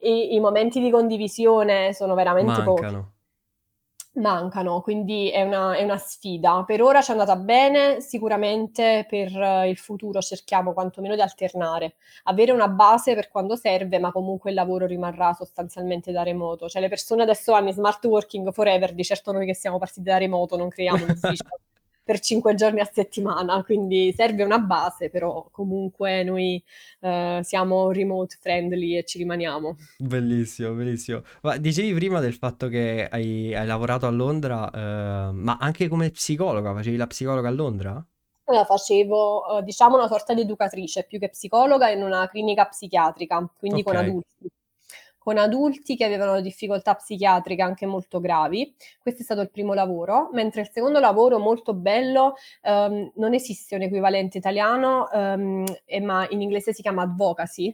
i i momenti di condivisione sono veramente pochi. Mancano. Quindi è una è una sfida. Per ora ci è andata bene, sicuramente per il futuro cerchiamo quantomeno di alternare. Avere una base per quando serve, ma comunque il lavoro rimarrà sostanzialmente da remoto. Cioè le persone adesso vanno in smart working forever, di certo noi che siamo partiti da remoto non creiamo un ufficio per 5 giorni a settimana, quindi serve una base, però comunque noi, ehm, siamo remote friendly e ci rimaniamo. Bellissimo, bellissimo. Ma dicevi prima del fatto che hai, hai lavorato a Londra, eh, ma anche come psicologa, facevi la psicologa a Londra? Allora facevo, uhm, diciamo una sorta di educatrice più che psicologa in una clinica psichiatrica, quindi Ok, con adulti. Con adulti che avevano difficoltà psichiatriche anche molto gravi. Questo è stato il primo lavoro, mentre il secondo lavoro molto bello, uhm, non esiste un equivalente italiano, uhm, e ma in inglese si chiama advocacy,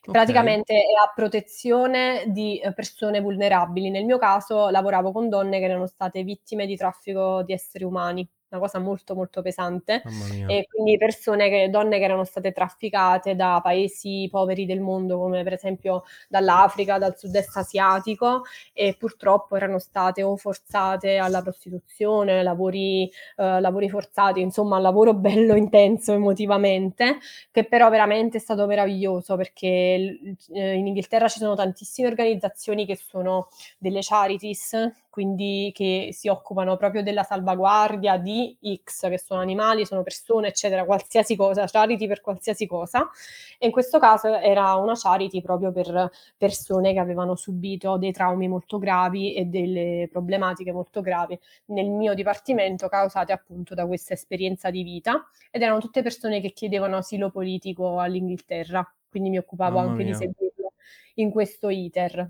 che ok, praticamente è a protezione di, uhm, persone vulnerabili. Nel mio caso lavoravo con donne che erano state vittime di traffico di esseri umani, una cosa molto, molto pesante. E quindi persone che donne che erano state trafficate da paesi poveri del mondo, come per esempio dall'Africa, dal sud-est asiatico e purtroppo erano state o forzate alla prostituzione, lavori uhm, lavori forzati, insomma lavoro bello intenso emotivamente, che però veramente è stato meraviglioso perché l ehm, in Inghilterra ci sono tantissime organizzazioni che sono delle charities, quindi che si occupano proprio della salvaguardia di di X, che sono animali, sono persone, eccetera, qualsiasi cosa, charity per qualsiasi cosa. E in questo caso era una charity proprio per persone che avevano subito dei traumi molto gravi e delle problematiche molto gravi nel mio dipartimento causate appunto da questa esperienza di vita ed erano tutte persone che chiedevano asilo politico all'Inghilterra, quindi mi occupavo Mamma anche di mia. seguirlo in questo iter.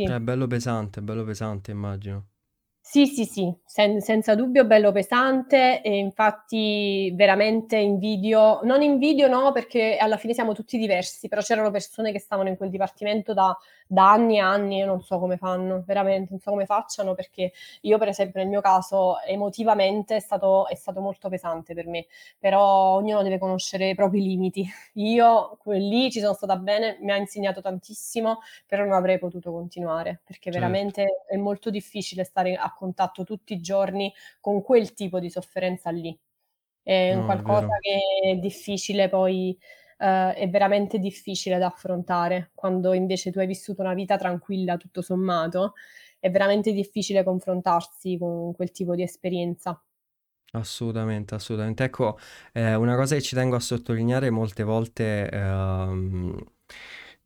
È Sì. bello pesante, bello pesante immagino. Sì, sì, sì, sen senza dubbio bello pesante e infatti veramente invidio non invidio no, perché alla fine siamo tutti diversi, però c'erano persone che stavano in quel dipartimento da da anni e anni, non so come fanno, veramente, non so come facciano, perché io per esempio nel mio caso emotivamente è stato è stato molto pesante per me, però ognuno deve conoscere i propri limiti. Io lì ci sono stata bene, mi ha insegnato tantissimo, però non avrei potuto continuare, perché Certo. veramente è molto difficile stare a contatto tutti i giorni con quel tipo di sofferenza lì. È un No, è qualcosa vero. che è difficile poi ehm, è veramente difficile da affrontare, quando invece tu hai vissuto una vita tranquilla tutto sommato, è veramente difficile confrontarsi con quel tipo di esperienza. Assolutamente, assolutamente. Ecco, ehm, una cosa che ci tengo a sottolineare molte volte, ehm,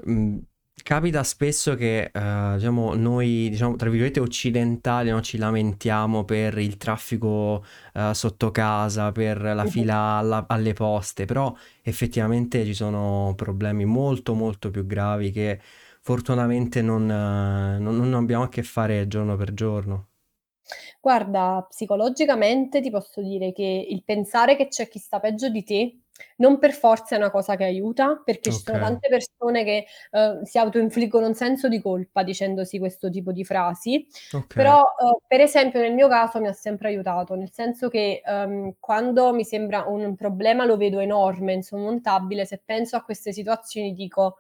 mhmm, capita spesso che, ehm, diciamo noi, diciamo, tra virgolette "occidentali", no, ci lamentiamo per il traffico, ehm, sotto casa, per la fila alla alle poste, però effettivamente ci sono problemi molto, molto più gravi che fortunatamente non non non abbiamo a che fare giorno per giorno. Guarda, psicologicamente ti posso dire che il pensare che c'è chi sta peggio di te, non per forza è una cosa che aiuta, perché ci sono Okay. tante persone che, uhm, si autoinfliggono un senso di colpa dicendosi questo tipo di frasi, Okay. però, uhm, per esempio nel mio caso mi ha sempre aiutato, nel senso che, uhm, quando mi sembra un problema lo vedo enorme, insormontabile, se penso a queste situazioni dico: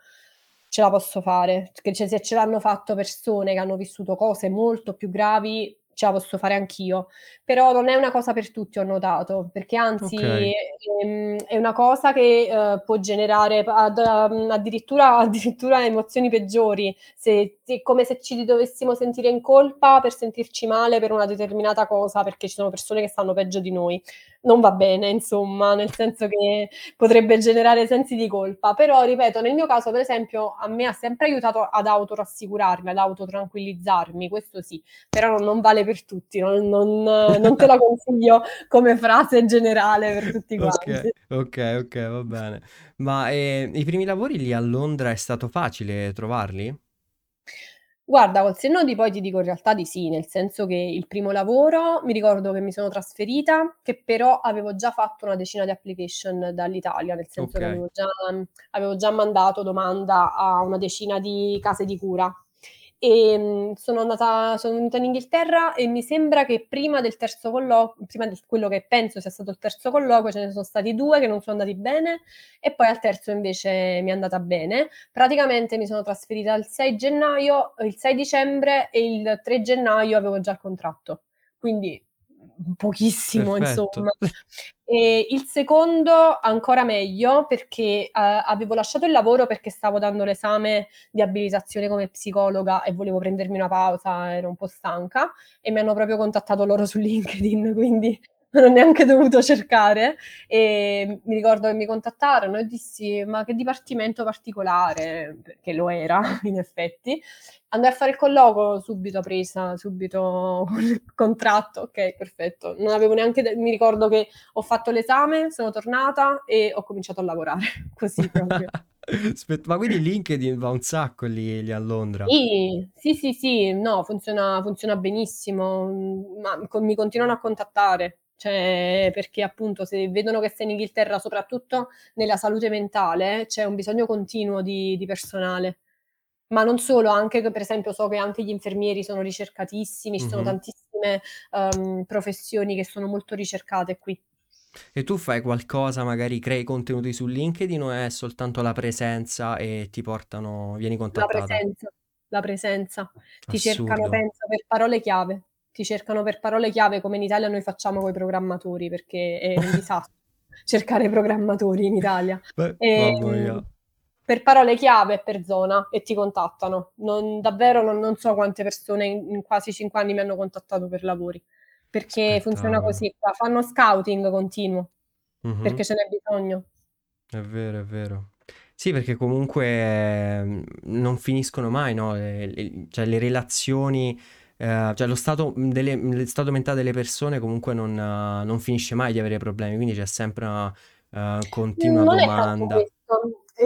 "Ce la posso fare", che cioè se ce l'hanno fatto persone che hanno vissuto cose molto più gravi, ce la posso fare anch'io. Però non è una cosa per tutti ho notato, perché anzi, Okay. ehm, è una cosa che, uhm, può generare ad mhmm, addirittura addirittura emozioni peggiori. Se è come se ci dovessimo sentire in colpa per sentirci male per una determinata cosa, perché ci sono persone che stanno peggio di noi. Non va bene insomma, nel senso che potrebbe generare sensi di colpa. Però ripeto, nel mio caso per esempio a me ha sempre aiutato ad autorassicurarmi, ad autotranquillizzarmi, questo sì, però non vale per tutti, non non non te la consiglio come frase generale per tutti quanti. okay, okay, va bene. Ma, ehm, i primi lavori lì a Londra è stato facile trovarli? Guarda, col senno di poi ti dico in realtà di sì, nel senso che il primo lavoro mi ricordo che mi sono trasferita, che però avevo già fatto una decina di application dall'Italia, nel senso che Okay. avevo già avevo già mandato domanda a una decina di case di cura. Ehm, sono andata sono venuta in Inghilterra e mi sembra che prima del terzo collo prima di quello che penso sia stato il terzo colloquio, ce ne sono stati 2 che non sono andati bene e poi al terzo invece mi è andata bene. Praticamente mi sono trasferita il 6 gennaio il 6 dicembre e il 3 gennaio avevo già il contratto. Quindi, pochissimo Perfetto. insomma. Ehm, il secondo ancora meglio perché, uhm, avevo lasciato il lavoro perché stavo dando l'esame di abilitazione come psicologa e volevo prendermi una pausa, ero un po' stanca e mi hanno proprio contattato loro su LinkedIn, quindi non ho neanche dovuto cercare. Ehm, mi ricordo che mi contattarono e dissi: "Ma che dipartimento particolare", perché lo era in effetti. Andai a fare il colloquio, subito presa, subito con contratto, okay, perfetto. Non avevo neanche d mi ricordo che ho fatto l'esame, sono tornata e ho cominciato a lavorare, così proprio. Ma quindi LinkedIn va un sacco lì lì a Londra? Sì, sì, sì, sì, no, funziona funziona benissimo, mhmm, ma co mi continuano a contattare, cioè perché appunto se vedono che sei in Inghilterra, soprattutto nella salute mentale, c'è un bisogno continuo di di personale. Ma non solo, anche che per esempio so che anche gli infermieri sono ricercatissimi, ci sono Mh-mh. tantissime, uhm, professioni che sono molto ricercate qui. E tu fai qualcosa, magari crei contenuti su LinkedIn o è soltanto la presenza e ti portano vieni La contattata? presenza, la presenza. Ti cercano pensa per parole chiave. Ti cercano per parole chiave come in Italia noi facciamo coi programmatori, perché è un disastro cercare programmatori in Italia. Beh, mamma Ehm, per parole chiave e per zona e ti contattano. Non davvero non non so quante persone in in quasi 5 anni mi hanno contattato per lavori. perché funziona Spettacolo. così fanno scouting continuo, Mh-mh. perché ce n'è bisogno. È vero, è vero. Sì, perché comunque, mhmm, non finiscono mai, no, le le cioè le relazioni, ehm, cioè lo stato, delle lo stato mentale delle persone comunque non non finisce mai di avere problemi, quindi c'è sempre una, Mhmm, continua non domanda.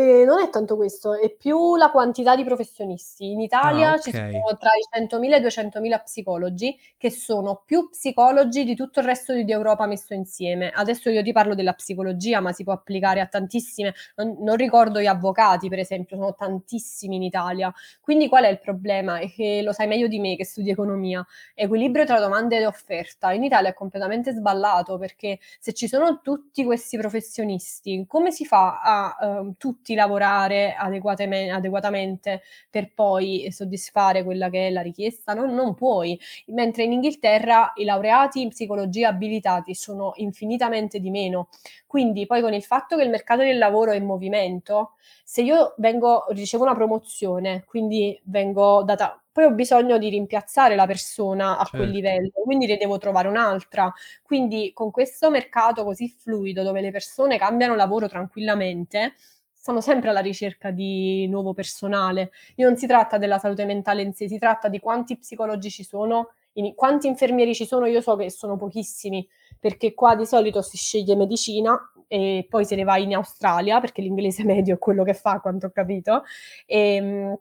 Ehm, non è tanto questo, è più la quantità di professionisti. In Ah, Italia ci okay. sono tra i 100.000 e i 200.000 psicologi, che sono più psicologi di tutto il resto di Europa messo insieme. Adesso io ti parlo della psicologia, ma si può applicare a tantissime non non ricordo gli avvocati per esempio, sono tantissimi in Italia. Quindi qual è il problema? È che lo sai meglio di me che studi economia, equilibrio tra domanda ed offerta. In Italia è completamente sballato, perché se ci sono tutti questi professionisti, come si fa a, uhm, tutti lavorare adeguateme adeguatamente per poi soddisfare quella che è la richiesta? Non non puoi. Mentre in Inghilterra i laureati in psicologia abilitati sono infinitamente di meno. Quindi poi con il fatto che il mercato del lavoro è in movimento, se io vengo ricevo una promozione, quindi vengo data poi ho bisogno di rimpiazzare la persona a quel Certo. livello, quindi ne devo trovare un'altra. Quindi con questo mercato così fluido, dove le persone cambiano lavoro tranquillamente, sono sempre alla ricerca di nuovo personale. E non si tratta della salute mentale in sé, si tratta di quanti psicologi ci sono, in quanti infermieri ci sono, io so che sono pochissimi, perché qua di solito si sceglie medicina e poi se ne va in Australia, perché l'inglese medio è quello che fa quanto ho capito, ehm,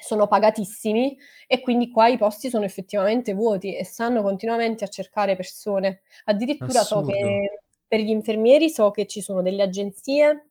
sono pagatissimi e quindi qua i posti sono effettivamente vuoti e stanno continuamente a cercare persone. Addirittura so Assurdo. che per gli infermieri so che ci sono delle agenzie,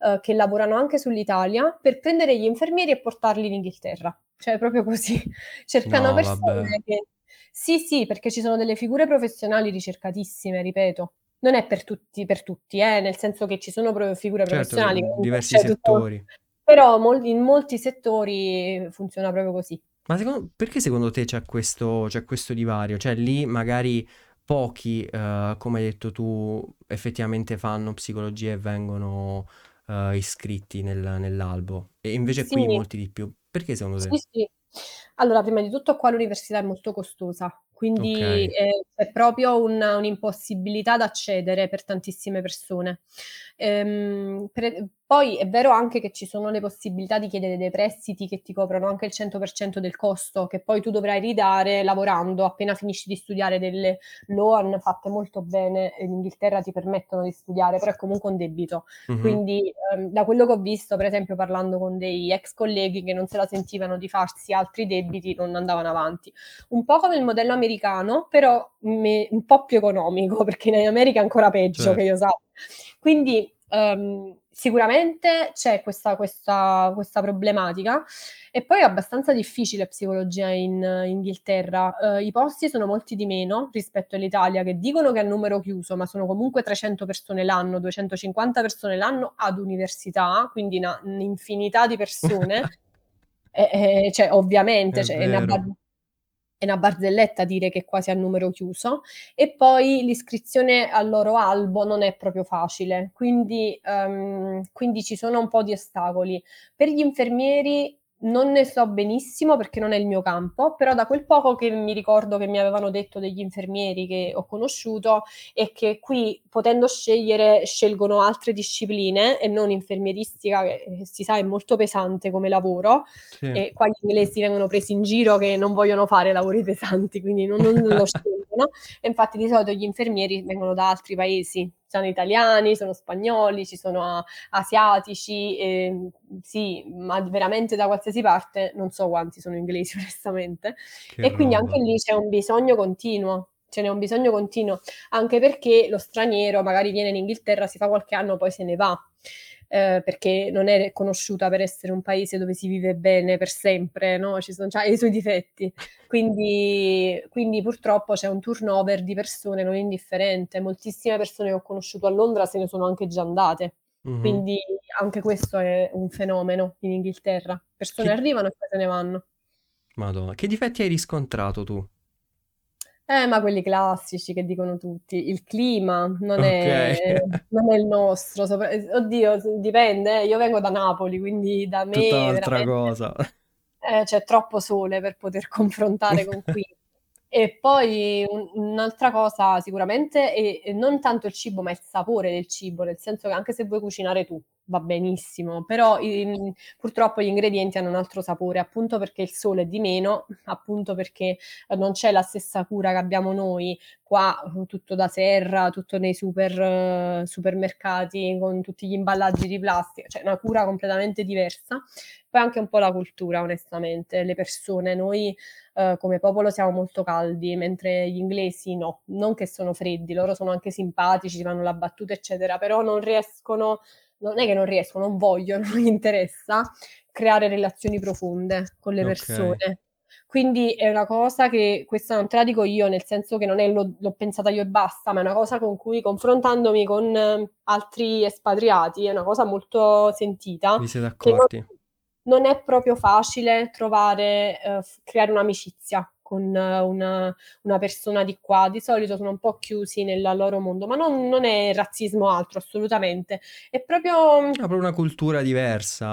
uhm, che lavorano anche sull'Italia per prendere gli infermieri e portarli in Inghilterra. Cioè proprio così. Cercano No, vabbè. persone che sì, sì, perché ci sono delle figure professionali ricercatissime, ripeto. Non è per tutti per tutti, eh, nel senso che ci sono pro figure Certo, professionali comunque diversi c'è tutto settori. però mol in molti settori funziona proprio così. Ma secon perché secondo te c'è questo c'è questo divario? Cioè lì magari pochi, uhm, come hai detto tu, effettivamente fanno psicologia e vengono, uhm, iscritti nel nell'albo e invece qui Sì. molti di più. Perché secondo Sì, te? sì. Allora prima di tutto qua l'università è molto costosa, quindi, Okay. ehm, è proprio un un'impossibilità ad accedere per tantissime persone. Ehm, pre poi è vero anche che ci sono le possibilità di chiedere dei prestiti che ti coprono anche il 100% del costo, che poi tu dovrai ridare lavorando appena finisci di studiare, delle loan fatte molto bene in Inghilterra ti permettono di studiare, però è comunque un debito. Mh-mh. Quindi, uhm, da quello che ho visto, per esempio parlando con dei ex colleghi che non se la sentivano di farsi altri debiti, non andavano avanti. Un po' come il modello americano, però me un po' più economico, perché in America è ancora peggio che Certo. io sa quindi, uhm, sicuramente c'è questa questa questa problematica e poi è abbastanza difficile psicologia in Inghilterra. Uhm, i posti sono molti di meno rispetto all'Italia, che dicono che è a numero chiuso, ma sono comunque 300 persone l'anno, 250 persone l'anno ad università, quindi 'na un'infinità di persone. E e cioè ovviamente, È cioè è 'na bar vero. È 'na barzelletta dire che è quasi a numero chiuso. E poi l'iscrizione al loro albo non è proprio facile, quindi uhm, quindi ci sono un po' di ostacoli. Per gli infermieri non ne so benissimo perché non è il mio campo, però da quel poco che mi ricordo che mi avevano detto degli infermieri che ho conosciuto, è che qui potendo scegliere, scelgono altre discipline e non infermieristica che, ehm, si sa è molto pesante come lavoro Sì. e qua gli inglesi vengono presi in giro che non vogliono fare lavori pesanti, quindi non non lo scelgono e infatti di solito gli infermieri vengono da altri paesi. Sono italiani, sono spagnoli, ci sono asiatici, ehm, sì, ma veramente da qualsiasi parte, non so quanti sono inglesi onestamente. Che E quindi anche roba. lì c'è un bisogno continuo, ce n'è un bisogno continuo, anche perché lo straniero magari viene in Inghilterra, si fa qualche anno, poi se ne va, ehm, perché non è conosciuta per essere un paese dove si vive bene per sempre, no, ci son c'ha i suoi difetti. Quindi quindi purtroppo c'è un turnover di persone non indifferente. Moltissime persone che ho conosciuto a Londra se ne sono anche già andate. Mh-mh. Quindi anche questo è un fenomeno in Inghilterra. Persone Che arrivano e poi se ne vanno. Madò, che difetti hai riscontrato tu? Eh, ma quelli classici che dicono tutti. Il clima non è Okay. non è il nostro, sopra ehm, oddio, dipende eh, io vengo da Napoli, quindi da Tutta me un'altra veramente cosa. eh, c'è troppo sole per poter confrontare con qui. E poi un un'altra cosa sicuramente è è non tanto il cibo, ma il sapore del cibo, nel senso che anche se vuoi cucinare tu, va benissimo, però i mhmm, purtroppo gli ingredienti hanno un altro sapore, appunto perché il sole è di meno, appunto perché, uhm, non c'è la stessa cura che abbiamo noi qua, tutto da serra, tutto nei super supermercati, con tutti gli imballaggi di plastica, cioè una cura completamente diversa. Poi anche un po' la cultura onestamente, le persone. Noi, uhm, come popolo siamo molto caldi, mentre gli inglesi no. Non che sono freddi, loro sono anche simpatici, ti fanno la battuta eccetera, però non riescono non è che non riescono, non vogliono, non gli interessa creare relazioni profonde con le Okay. persone. Quindi è una cosa che questa non te la dico io, nel senso che non è l'ho l'ho pensata io e basta, ma è una cosa con cui confrontandomi con altri espatriati, è una cosa molto sentita, Vi siete non accorti. non è proprio facile trovare f creare un'amicizia con una una persona di qua. Di solito sono un po' chiusi nel loro mondo, ma non non è razzismo altro, assolutamente. È proprio Ah, proprio una cultura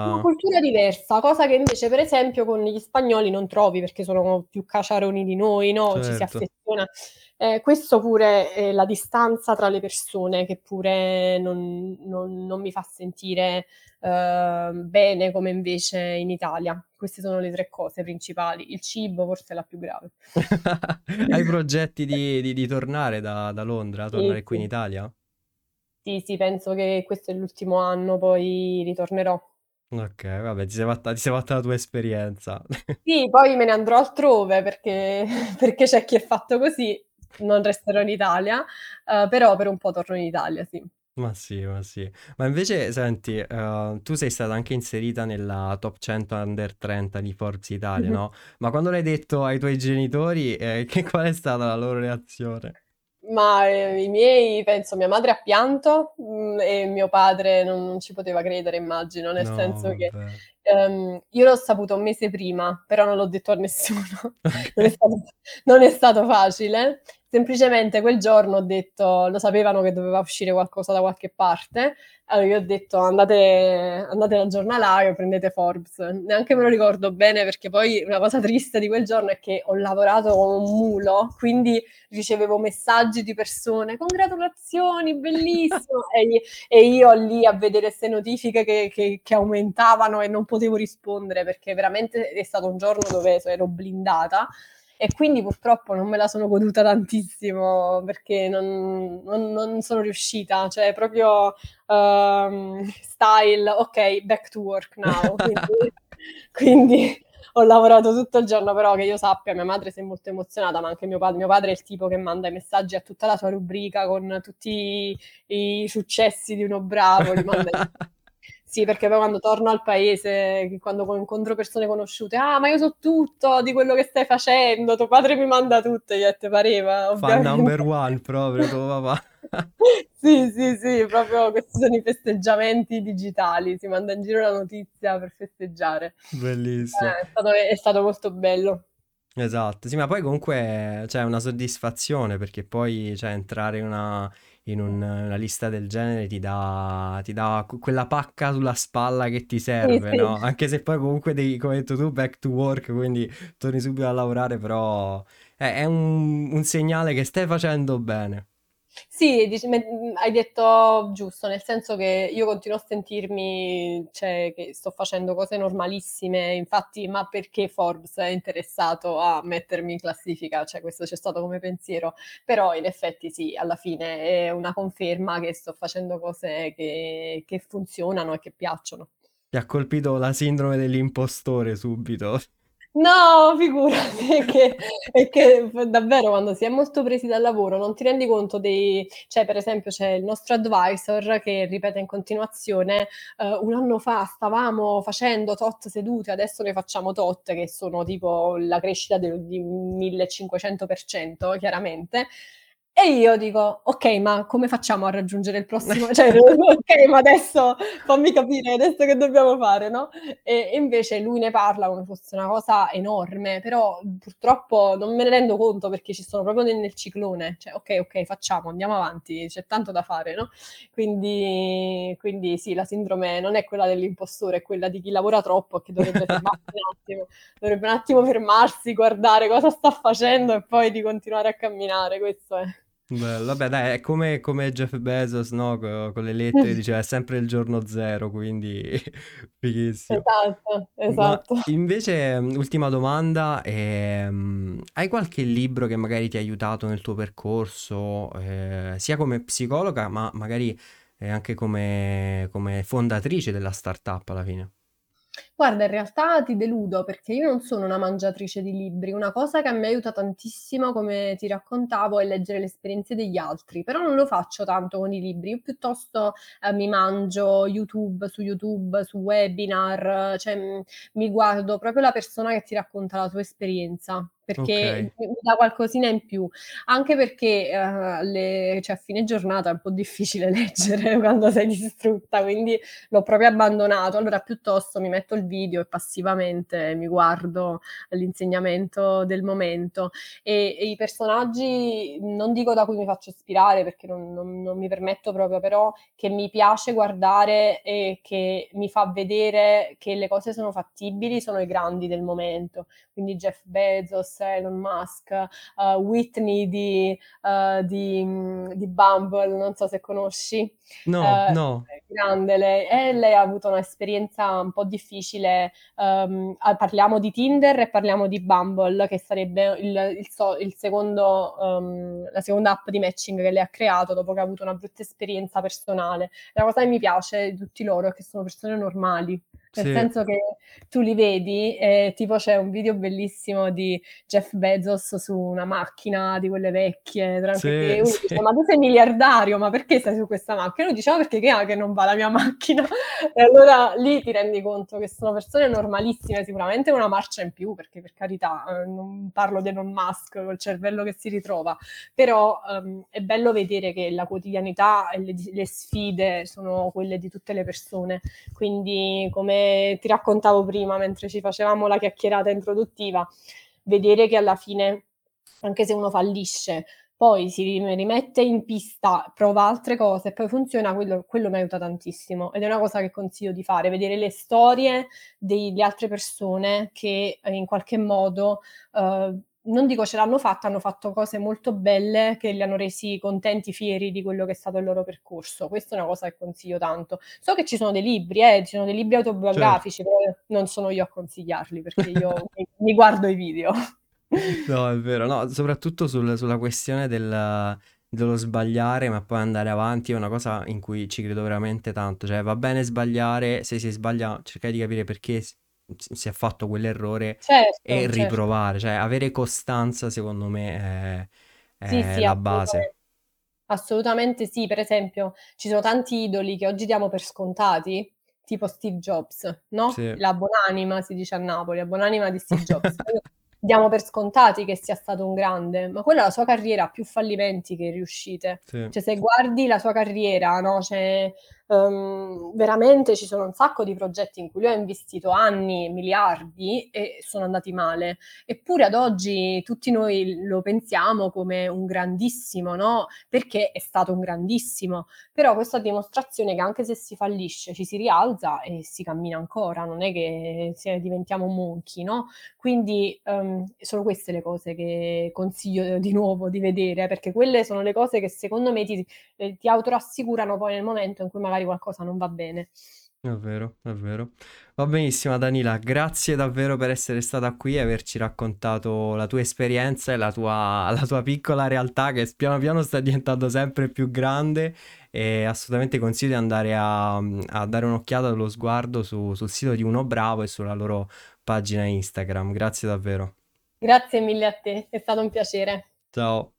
una diversa. cultura diversa, cosa che invece per esempio con gli spagnoli non trovi, perché sono più caciaroni di noi, no, ci si Certo. affeziona ehm, questo pure è la distanza tra le persone che pure non non non mi fa sentire, uhm, bene come invece in Italia. Queste sono le 3 cose principali. Il cibo forse è la più grave. Hai progetti di di di tornare da da Londra? Sì, Tornare qui in sì. Italia? Sì, sì, penso che questo è l'ultimo anno, poi ritornerò. Okay, vabbè ti sei fatta ti sei fatta la tua esperienza. Sì, poi me ne andrò altrove perché perché c'è chi è fatto così, non resterò in Italia, uhm, però per un po' torno in Italia, sì. Ma sì, ma sì. Ma invece senti, uhm, tu sei stata anche inserita nella top 100 under 30 di Forbes Italia, Mh-mh. no, ma quando l'hai detto ai tuoi genitori, ehm, che qual è stata la loro reazione? Ma, ehm, i miei penso mia madre ha pianto, mhmm, e mio padre non non ci poteva credere immagino, nel No, senso che. Ehm, io l'ho saputo un mese prima, però non l'ho detto a nessuno. Non è stato non è stato facile. Semplicemente quel giorno ho detto lo sapevano che doveva uscire qualcosa da qualche parte, allora io ho detto: "Andate andate dal giornalaio, prendete Forbes". Neanche me lo ricordo bene perché poi una cosa triste di quel giorno è che ho lavorato come un mulo, quindi ricevevo messaggi di persone: "Congratulazioni, bellissimo!" E e io lì a vedere 'ste notifiche che che che aumentavano e non potevo rispondere perché veramente è stato un giorno dove ero blindata e quindi purtroppo non me la sono goduta tantissimo perché non non non sono riuscita, cioè proprio, uhm, style: "Okay, back to work now". Quindi quindi ho lavorato tutto il giorno, però che io sappia mia madre si è molto emozionata, ma anche mio padre. Mio padre è il tipo che manda i messaggi a tutta la sua rubrica con tutti i successi di Uno Bravo, li manda sì, perché poi quando torno al paese, quando co incontro persone conosciute: "Ah, ma io so tutto di quello che stai facendo, tuo padre mi manda tutto". Gli detto: "Pareva, Fan number ovviamente". one proprio tuo papà. Sì, sì, sì, proprio questi sono i festeggiamenti digitali, si manda in giro la notizia per festeggiare. Bellissimo. Eh, è stato è stato molto bello. Esatto, sì, ma poi comunque cioè è una soddisfazione perché poi, cioè entrare in una in un una lista del genere ti dà ti dà quella pacca sulla spalla che ti Sì, serve, sì. no, anche se poi comunque devi come hai detto tu, back to work, quindi torni subito a lavorare, però è è un un segnale che stai facendo bene. Sì, dici mhmm, hai detto giusto, nel senso che io continuo a sentirmi cioè che sto facendo cose normalissime, infatti: "Ma perché Forbes è interessato a mettermi in classifica?" Cioè questo c'è stato come pensiero, però in effetti sì, alla fine è una conferma che sto facendo cose che che funzionano e che piacciono. Ti ha colpito la sindrome dell'impostore subito. No, figurati, è che è che davvero quando si è molto presi dal lavoro non ti rendi conto dei cioè per esempio c'è il nostro advisor che ripete in continuazione, uhm: "1 anno fa stavamo facendo tot sedute, adesso ne facciamo tot", che sono tipo la crescita del di 1500% chiaramente. E io dico: "Okay, ma come facciamo a raggiungere il prossimo cioè okay, ma adesso fammi capire, adesso che dobbiamo fare?" No, e e invece lui ne parla come fosse una cosa enorme, però, purtroppo non me ne rendo conto perché ci sono proprio ne nel ciclone. Cioè: "Okay, okay, facciamo, andiamo avanti, c'è tanto da fare", no, quindi quindi sì, la sindrome non è quella dell'impostore, è quella di chi lavora troppo e che dovrebbe fermarsi un attimo, dovrebbe un attimo fermarsi, guardare cosa sta facendo e poi di continuare a camminare, questo è. Bello, vabbè dai, è come come Jeff Bezos, no, co con le lettere diceva: "È sempre il giorno 0", quindi fighissimo. Esatto, Ma esatto. invece, mhmm, ultima domanda, ehm, hai qualche libro che magari ti ha aiutato nel tuo percorso, ehm, sia come psicologa, ma magari, ehm, anche come come fondatrice della startup alla fine? Guarda, in realtà ti deludo perché io non sono una mangiatrice di libri. Una cosa che me aiuta tantissimo, come ti raccontavo, è leggere le esperienze degli altri, però non lo faccio tanto con i libri. Io piuttosto, ehm, mi mangio YouTube su YouTube, su webinar, cioè, mhmm, mi guardo proprio la persona che ti racconta la sua esperienza, perché Okay. mi mi dà qualcosina in più. Anche perché, ehm, le cioè a fine giornata è un po' difficile leggere quando sei distrutta, quindi l'ho proprio abbandonato. Allora piuttosto mi metto il video e passivamente mi guardo l'insegnamento del momento. E e i personaggi, non dico da cui mi faccio ispirare perché non non non mi permetto proprio, però che mi piace guardare e che mi fa vedere che le cose sono fattibili, sono i grandi del momento. Quindi Jeff Bezos, Elon Musk, uhm, Whitney di uhm, di di Bumble, non so se conosci. No, Uhm, no. grande lei e lei ha avuto un'esperienza un po' difficile, a parliamo di Tinder e parliamo di Bumble, che sarebbe il il so il secondo uhm, la seconda app di matching che lei ha creato dopo che ha avuto una brutta esperienza personale. La cosa che mi piace di tutti loro è che sono persone normali, nel Sì. senso che tu li vedi e tipo c'è un video bellissimo di Jeff Bezos su una macchina di quelle vecchie, tranqui Sì, uno dice: sì. "Ma tu sei miliardario, ma perché stai su questa macchina?" E lui dice: "Ma perché che ha che non va la mia macchina?" E allora lì ti rendi conto che sono persone normalissime, sicuramente una marcia in più, perché per carità, uhm, non parlo di Elon Musk col cervello che si ritrova, però, uhm, è bello vedere che la quotidianità e le le sfide sono quelle di tutte le persone. Quindi, come ti raccontavo prima mentre ci facevamo la chiacchierata introduttiva, vedere che alla fine, anche se uno fallisce, poi si rim rimette in pista, prova altre cose e poi funziona, quello quello mi aiuta tantissimo. Ed è una cosa che consiglio di fare, vedere le storie delle altre persone che, ehm, in qualche modo, uhm, non dico ce l'hanno fatta, hanno fatto cose molto belle che li hanno resi contenti, fieri di quello che è stato il loro percorso. Questa è una cosa che consiglio tanto. So che ci sono dei libri, eh, ci sono dei libri autobiografici, però non sono io a consigliarli perché io mi mi guardo i video. No, è vero. No, soprattutto sul sulla questione del dello sbagliare, ma poi andare avanti è una cosa in cui ci credo veramente tanto. Cioè, va bene sbagliare, se si sbaglia cercare di capire perché si è fatto quell'errore e Certo, certo. riprovare. Cioè, avere costanza secondo me è Sì, è sì, la base. assolutame assolutamente sì. Per esempio, ci sono tanti idoli che oggi diamo per scontati, tipo Steve Jobs, no, Sì. la buonanima si dice a Napoli, la buonanima di Steve Jobs. Diamo per scontati che sia stato un grande, ma quella è la sua carriera, ha più fallimenti che riuscite. Sì. Cioè, se guardi la sua carriera, no, c'è uhm, veramente ci sono un sacco di progetti in cui lui ha investito anni, miliardi e sono andati male. Eppure ad oggi tutti noi lo pensiamo come un grandissimo, no, perché è stato un grandissimo. Però questo a dimostrazione che anche se si fallisce ci si rialza e si cammina ancora, non è che diventiamo monchi, no, quindi, uhm, sono queste le cose che consiglio di nuovo di vedere, perché quelle sono le cose che secondo me ti ehm, ti autorassicurano poi nel momento in cui magari qualcosa non va bene. È vero, è vero. Va benissimo Danila, grazie davvero per essere stata qui e averci raccontato la tua esperienza e la tua la tua piccola realtà che piano piano sta diventando sempre più grande e assolutamente consiglio di andare a a dare un'occhiata, dello sguardo su sul sito di Uno Bravo e sulla loro pagina Instagram. Grazie davvero. Grazie mille a te, è stato un piacere. Ciao.